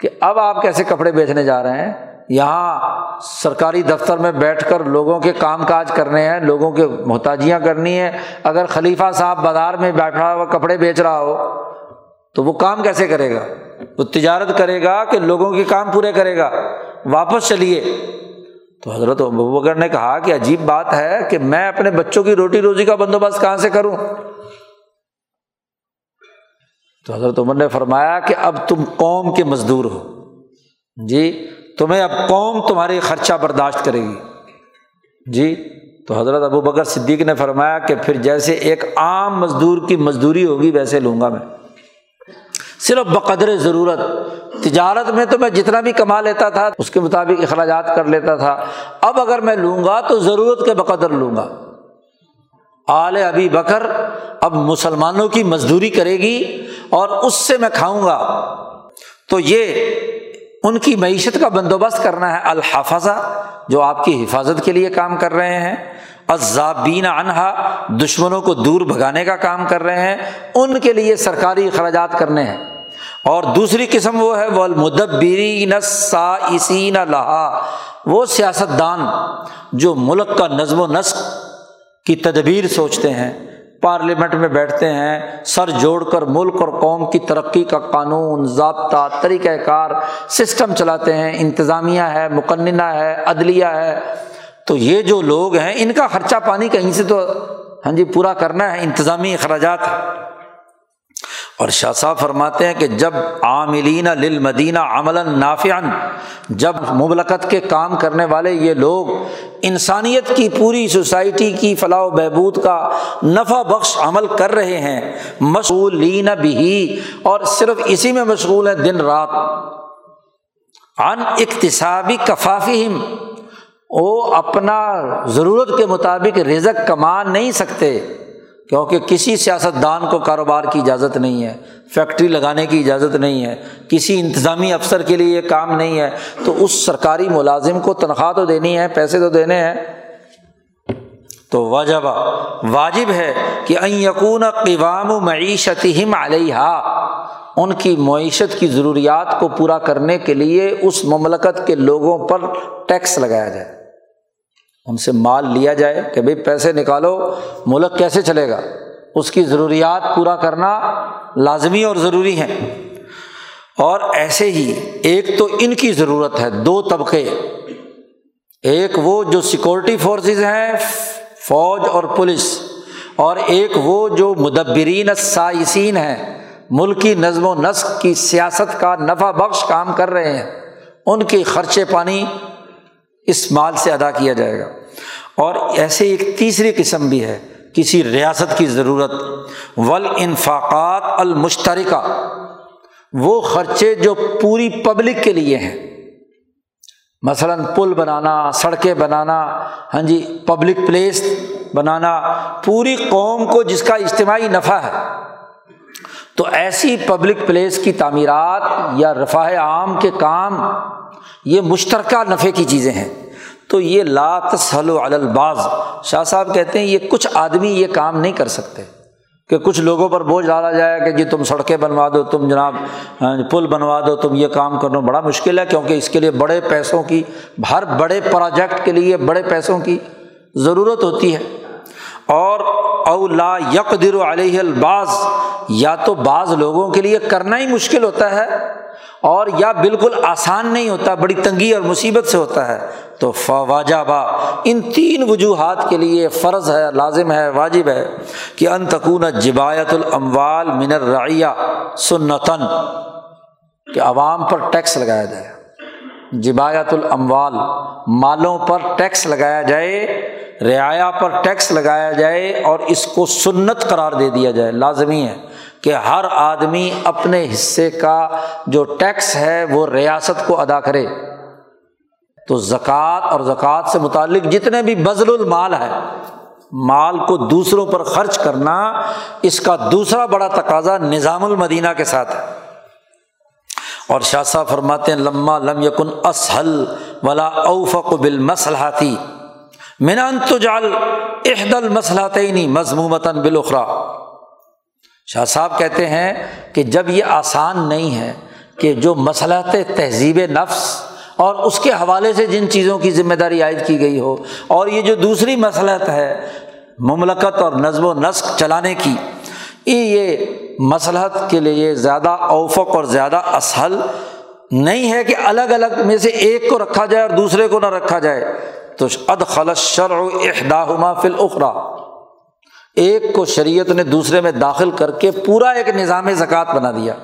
کہ اب آپ کیسے کپڑے بیچنے جا رہے ہیں؟ یہاں سرکاری دفتر میں بیٹھ کر لوگوں کے کام کاج کرنے ہیں، لوگوں کے محتاجیاں کرنی ہے اگر خلیفہ صاحب بازار میں بیٹھا ہوا کپڑے بیچ رہا ہو، تو وہ کام کیسے کرے گا؟ وہ تجارت کرے گا کہ لوگوں کے کام پورے کرے گا؟ واپس چلیے۔ تو حضرت بکر نے کہا کہ عجیب بات ہے کہ میں اپنے بچوں کی روٹی روزی کا بندوبست کہاں سے کروں؟ تو حضرت عمر نے فرمایا کہ اب تم قوم کے مزدور ہو۔ جی تمہیں اب قوم تمہاری خرچہ برداشت کرے گی۔ جی تو حضرت ابو بکر صدیق نے فرمایا کہ پھر جیسے ایک عام مزدور کی مزدوری ہوگی، ویسے لوں گا میں۔ صرف بقدر ضرورت۔ تجارت میں تو میں جتنا بھی کما لیتا تھا، اس کے مطابق اخراجات کر لیتا تھا۔ اب اگر میں لوں گا تو ضرورت کے بقدر لوں گا۔ آل ابھی بکر اب مسلمانوں کی مزدوری کرے گی اور اس سے میں کھاؤں گا۔ تو یہ ان کی معیشت کا بندوبست کرنا ہے۔ الحافظہ جو آپ کی حفاظت کے لیے کام کر رہے ہیں۔ عذابین انہا دشمنوں کو دور بھگانے کا کام کر رہے ہیں۔ ان کے لیے سرکاری اخراجات کرنے ہیں۔ اور دوسری قسم وہ ہے وہ المدبری نساسین لہا۔ وہ سیاست دان جو ملک کا نظم و نسق کی تدبیر سوچتے ہیں۔ پارلیمنٹ میں بیٹھتے ہیں، سر جوڑ کر ملک اور قوم کی ترقی کا قانون، ضابطہ طریقۂ کار، سسٹم چلاتے ہیں، انتظامیہ ہے، مقننہ ہے، عدلیہ ہے۔ تو یہ جو لوگ ہیں، ان کا خرچہ پانی کہیں سے تو ہاں جی پورا کرنا ہے، انتظامی اخراجات۔ اور شاہ صاحب فرماتے ہیں کہ جب عاملین للمدینہ عمل نافع جب مبلکت کے کام کرنے والے یہ لوگ انسانیت کی پوری سوسائٹی کی فلاح و بہبود کا نفع بخش عمل کر رہے ہیں، مشغولین بھی اور صرف اسی میں مشغول ہیں دن رات۔ ان اقتصابی کفافی وہ اپنا ضرورت کے مطابق رزق کما نہیں سکتے۔ کیونکہ کسی سیاست دان کو کاروبار کی اجازت نہیں ہے، فیکٹری لگانے کی اجازت نہیں ہے، کسی انتظامی افسر کے لیے یہ کام نہیں ہے، تو اس سرکاری ملازم کو تنخواہ تو دینی ہے، پیسے تو دینے ہیں۔ تو واجبہ واجب ہے کہ یقون قوام و معیشت ہم علیہ ان کی معیشت کی ضروریات کو پورا کرنے کے لیے اس مملکت کے لوگوں پر ٹیکس لگایا جائے۔ ان سے مال لیا جائے کہ بھائی پیسے نکالو، ملک کیسے چلے گا؟ اس کی ضروریات پورا کرنا لازمی اور ضروری ہے اور ایسے ہی ایک تو ان کی ضرورت ہے، دو طبقے۔ ایک وہ جو سیکورٹی فورسز ہیں، فوج اور پولیس۔ اور ایک وہ جو مدبرین سائسین ہیں ملکی نظم و نسق کی سیاست کا نفع بخش کام کر رہے ہیں۔ ان کے خرچے پانی اس مال سے ادا کیا جائے گا۔ اور ایسے ایک تیسری قسم بھی ہے، کسی ریاست کی ضرورت۔ ول انفاقات المشترکہ، وہ خرچے جو پوری پبلک کے لیے ہیں۔ مثلاً پل بنانا، سڑکیں بنانا ہاں جی پبلک پلیس بنانا، پوری قوم کو جس کا اجتماعی نفع ہے۔ تو ایسی پبلک پلیس کی تعمیرات یا رفاہ عام کے کام یہ مشترکہ نفے کی چیزیں ہیں۔ تو یہ لا تسل الباز شاہ صاحب کہتے ہیں یہ کچھ آدمی یہ کام نہیں کر سکتے کہ کچھ لوگوں پر بوجھ ڈالا جائے کہ جی تم سڑکیں بنوا دو، تم جناب ہاں جی، پل بنوا دو، تم یہ کام کرنا بڑا مشکل ہے کیونکہ اس کے لیے بڑے پیسوں کی، ہر بڑے پروجیکٹ کے لیے بڑے پیسوں کی ضرورت ہوتی ہے۔ اور اولا یکدر علیہ الباز یا تو بعض لوگوں کے لیے کرنا ہی مشکل ہوتا ہے اور یا بالکل آسان نہیں ہوتا، بڑی تنگی اور مصیبت سے ہوتا ہے۔ تو فواجہ با ان تین وجوہات کے لیے فرض ہے، لازم ہے، واجب ہے کہ انتقون جبایت الاموال من الرعیہ سنتاً، کہ عوام پر ٹیکس لگایا جائے۔ جبایت الاموال، مالوں پر ٹیکس لگایا جائے رعایا پر ٹیکس لگایا جائے اور اس کو سنت قرار دے دیا جائے، لازمی ہے کہ ہر آدمی اپنے حصے کا جو ٹیکس ہے وہ ریاست کو ادا کرے۔ تو زکوٰۃ اور زکوٰۃ سے متعلق جتنے بھی بزل المال ہے، مال کو دوسروں پر خرچ کرنا اس کا دوسرا بڑا تقاضا نظام المدینہ کے ساتھ ہے۔ اور شاہ صاحب فرماتے ہیں لمہ لم یکن اسہل ولا اوفق بال مسلحاتی منان تو جال احدل مسلحتینی مضمومتاً بالخرا شاہ صاحب کہتے ہیں کہ جب یہ آسان نہیں ہے کہ جو مسلط تہذیب نفس اور اس کے حوالے سے جن چیزوں کی ذمہ داری عائد کی گئی ہو اور یہ جو دوسری مسلط ہے مملکت اور نظم و نسق چلانے کی یہ مسلحت کے لیے زیادہ اوفق اور زیادہ اسہل نہیں ہے کہ الگ الگ میں سے ایک کو رکھا جائے اور دوسرے کو نہ رکھا جائے۔ تو اد خلط شرع احداہما فل اخرا ایک کو شریعت نے دوسرے میں داخل کر کے پورا ایک نظام زکوٰۃ بنا دیا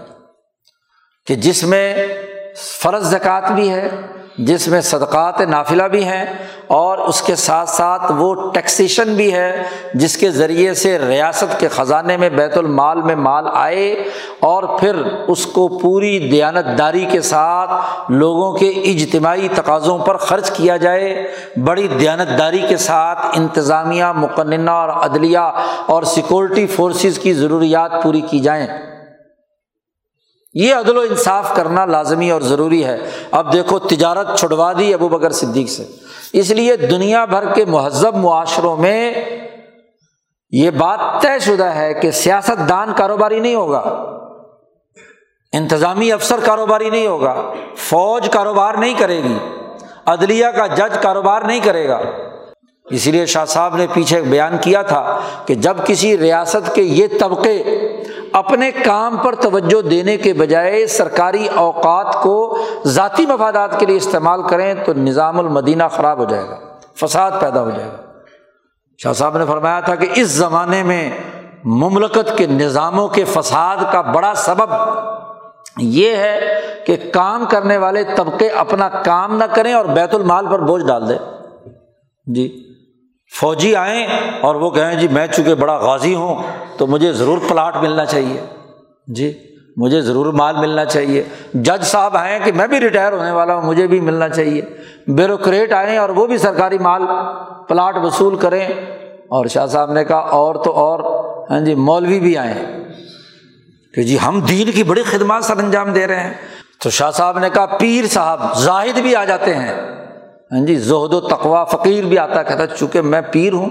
کہ جس میں فرض زکوٰۃ بھی ہے جس میں صدقات نافلہ بھی ہیں اور اس کے ساتھ ساتھ وہ ٹیکسیشن بھی ہے، جس کے ذریعے سے ریاست کے خزانے میں بیت المال میں مال آئے اور پھر اس کو پوری دیانت داری کے ساتھ لوگوں کے اجتماعی تقاضوں پر خرچ کیا جائے، بڑی دیانت داری کے ساتھ انتظامیہ، مقننہ اور عدلیہ اور سیکورٹی فورسز کی ضروریات پوری کی جائیں۔ یہ عدل و انصاف کرنا لازمی اور ضروری ہے۔ اب دیکھو، تجارت چھڑوا دی ابو بکر صدیق سے۔ اس لیے دنیا بھر کے مہذب معاشروں میں یہ بات طے شدہ ہے کہ سیاست دان کاروباری نہیں ہوگا۔ انتظامی افسر کاروباری نہیں ہوگا۔ فوج کاروبار نہیں کرے گی۔ عدلیہ کا جج کاروبار نہیں کرے گا۔ اسی لیے شاہ صاحب نے پیچھے بیان کیا تھا کہ جب کسی ریاست کے یہ طبقے اپنے کام پر توجہ دینے کے بجائے سرکاری اوقات کو ذاتی مفادات کے لیے استعمال کریں تو نظام المدینہ خراب ہو جائے گا، فساد پیدا ہو جائے گا۔ شاہ صاحب نے فرمایا تھا کہ اس زمانے میں مملکت کے نظاموں کے فساد کا بڑا سبب یہ ہے کہ کام کرنے والے طبقے اپنا کام نہ کریں اور بیت المال پر بوجھ ڈال دیں۔ جی۔ فوجی آئیں اور وہ کہیں جی میں چونکہ بڑا غازی ہوں تو مجھے ضرور پلاٹ ملنا چاہیے۔ جی مجھے ضرور مال ملنا چاہیے۔ جج صاحب آئیں کہ میں بھی ریٹائر ہونے والا ہوں، مجھے بھی ملنا چاہیے۔ بیوروکریٹ آئیں اور وہ بھی سرکاری مال پلاٹ وصول کریں۔ اور شاہ صاحب نے کہا، اور تو اور۔ ہاں جی مولوی بھی آئیں۔ کہ جی ہم دین کی بڑی خدمات سر انجام دے رہے ہیں۔ تو شاہ صاحب نے کہا، پیر صاحب زاہد بھی آ جاتے ہیں۔ ہاں جی زہد و تقوا فقیر بھی آتا کہتا چونکہ میں پیر ہوں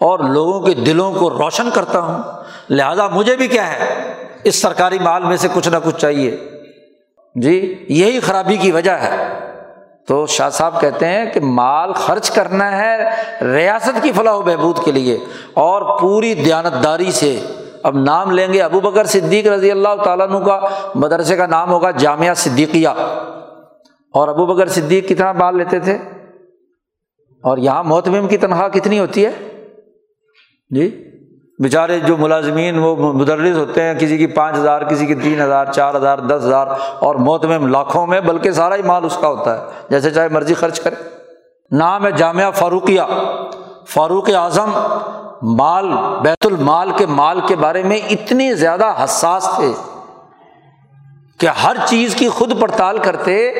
اور لوگوں کے دلوں کو روشن کرتا ہوں، لہٰذا مجھے بھی کیا ہے، اس سرکاری مال میں سے کچھ نہ کچھ چاہیے۔ جی یہی خرابی کی وجہ ہے۔ تو شاہ صاحب کہتے ہیں کہ مال خرچ کرنا ہے ریاست کی فلاح و بہبود کے لیے اور پوری دیانتداری سے۔ اب نام لیں گے ابو بکر صدیق رضی اللہ تعالیٰ عنہ کا، مدرسے کا نام ہوگا جامعہ صدیقیہ۔ اور ابو بکر صدیق کتنا مال لیتے تھے۔ اور یہاں محتمم کی تنخواہ کتنی ہوتی ہے؟ جی بیچارے جو ملازمین، وہ مدرس ہوتے ہیں، کسی کی پانچ ہزار، کسی کی تین ہزار، چار ہزار، دس ہزار، اور محتمم لاکھوں میں، بلکہ سارا ہی مال اس کا ہوتا ہے۔ جیسے چاہے مرضی خرچ کرے۔ نام ہے جامعہ فاروقیہ۔ فاروق اعظم مال، بیت المال کے مال کے بارے میں اتنی زیادہ حساس تھے کہ ہر چیز کی خود پڑتال کرتے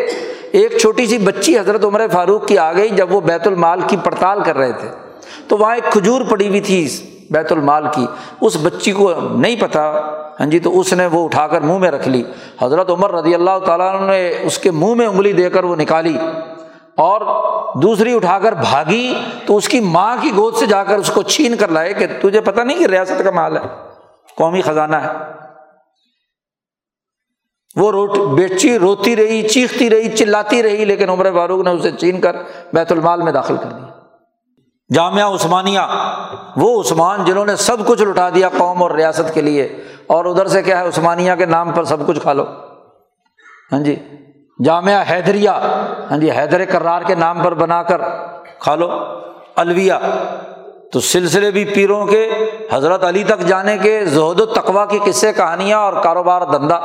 ایک چھوٹی سی بچی حضرت عمر فاروق کی آ گئی جب وہ بیت المال کی پڑتال کر رہے تھے۔ تو وہاں ایک کھجور پڑی ہوئی تھی بیت المال کی۔ اس بچی کو نہیں پتا۔ ہاں جی تو اس نے وہ اٹھا کر منہ میں رکھ لی۔ حضرت عمر رضی اللہ تعالیٰ نے اس کے منہ میں انگلی دے کر وہ نکالی۔ اور دوسری اٹھا کر بھاگی۔ تو اس کی ماں کی گود سے جا کر اس کو چھین کر لائے کہ تجھے پتا نہیں کہ ریاست کا مال ہے۔ قومی خزانہ ہے۔ وہ روٹ بیچی روتی رہی، چیختی رہی، چلاتی رہی، لیکن عمر فاروق نے اسے چھین کر بیت المال میں داخل کر دیا۔ جامعہ عثمانیہ، وہ عثمان جنہوں نے سب کچھ لٹا دیا قوم اور ریاست کے لیے، اور ادھر سے کیا ہے، عثمانیہ کے نام پر سب کچھ کھا لو۔ ہاں جی جامعہ حیدریہ ہاں جی حیدر کرار کے نام پر بنا کر کھا لو۔ الویہ، تو سلسلے بھی پیروں کے، حضرت علی تک جانے کے، زہد و تقوا کی قصے، کہانیاں اور کاروبار دھندا۔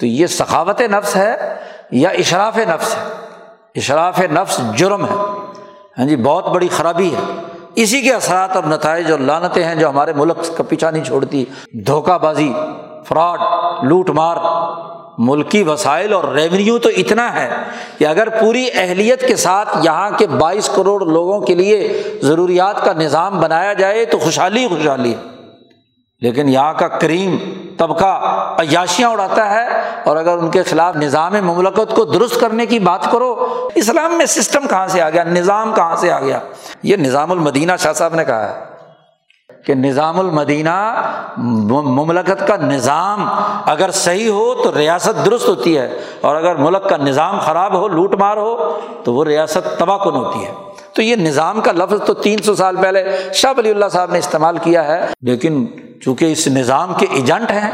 تو یہ ثقافت نفس ہے یا اشراف نفس ہے؟ اشراف نفس جرم ہے۔ ہاں جی بہت بڑی خرابی ہے۔ اسی کے اثرات اور نتائج اور لانتیں ہیں جو ہمارے ملک کا پیچھا نہیں چھوڑتی۔ دھوکہ بازی، فراڈ، لوٹ مار، ملکی وسائل اور ریونیو تو اتنا ہے کہ اگر پوری اہلیت کے ساتھ یہاں کے بائیس کروڑ لوگوں کے لیے ضروریات کا نظام بنایا جائے تو خوشحالی خوشحالی ہے۔ لیکن یہاں کا کریم طبقہ عیاشیاں اڑاتا ہے اور اگر ان کے خلاف نظام مملکت کو درست کرنے کی بات کرو، اسلام میں سسٹم کہاں سے آ گیا؟ نظام کہاں سے آ گیا؟ یہ نظام المدینہ شاہ صاحب نے کہا ہے کہ نظام المدینہ مملکت کا نظام اگر صحیح ہو تو ریاست درست ہوتی ہے اور اگر ملک کا نظام خراب ہو، لوٹ مار ہو تو وہ ریاست تباہ کن ہوتی ہے۔ تو یہ نظام کا لفظ تو تین سو سال پہلے شاہ ولی اللہ صاحب نے استعمال کیا ہے۔ لیکن چونکہ اس نظام کے ایجنٹ ہیں،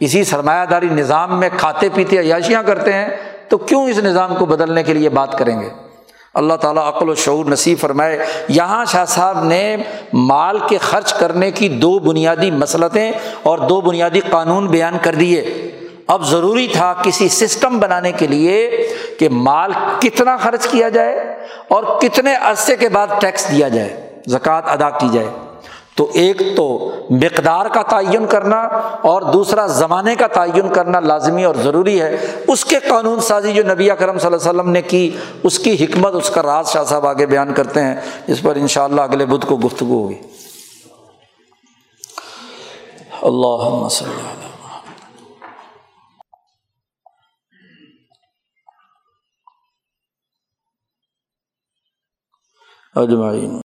اسی سرمایہ داری نظام میں کھاتے پیتے عیاشیاں کرتے ہیں، تو کیوں اس نظام کو بدلنے کے لیے بات کریں گے؟ اللہ تعالیٰ عقل و شعور نصیب فرمائے۔ یہاں شاہ صاحب نے مال کے خرچ کرنے کی دو بنیادی مسلطیں اور دو بنیادی قانون بیان کر دیے۔ اب ضروری تھا کسی سسٹم بنانے کے لیے کہ مال کتنا خرچ کیا جائے اور کتنے عرصے کے بعد ٹیکس دیا جائے، زکوٰۃ ادا کی جائے۔ تو ایک تو مقدار کا تعین کرنا اور دوسرا زمانے کا تعین کرنا لازمی اور ضروری ہے۔ اس کے قانون سازی جو نبی کرم صلی اللہ علیہ وسلم نے کی، اس کی حکمت، اس کا راز شاہ صاحب آگے بیان کرتے ہیں۔ اس پر ان شاء اللہ اگلے بدھ کو گفتگو ہوگی۔ اللہ اجمعین۔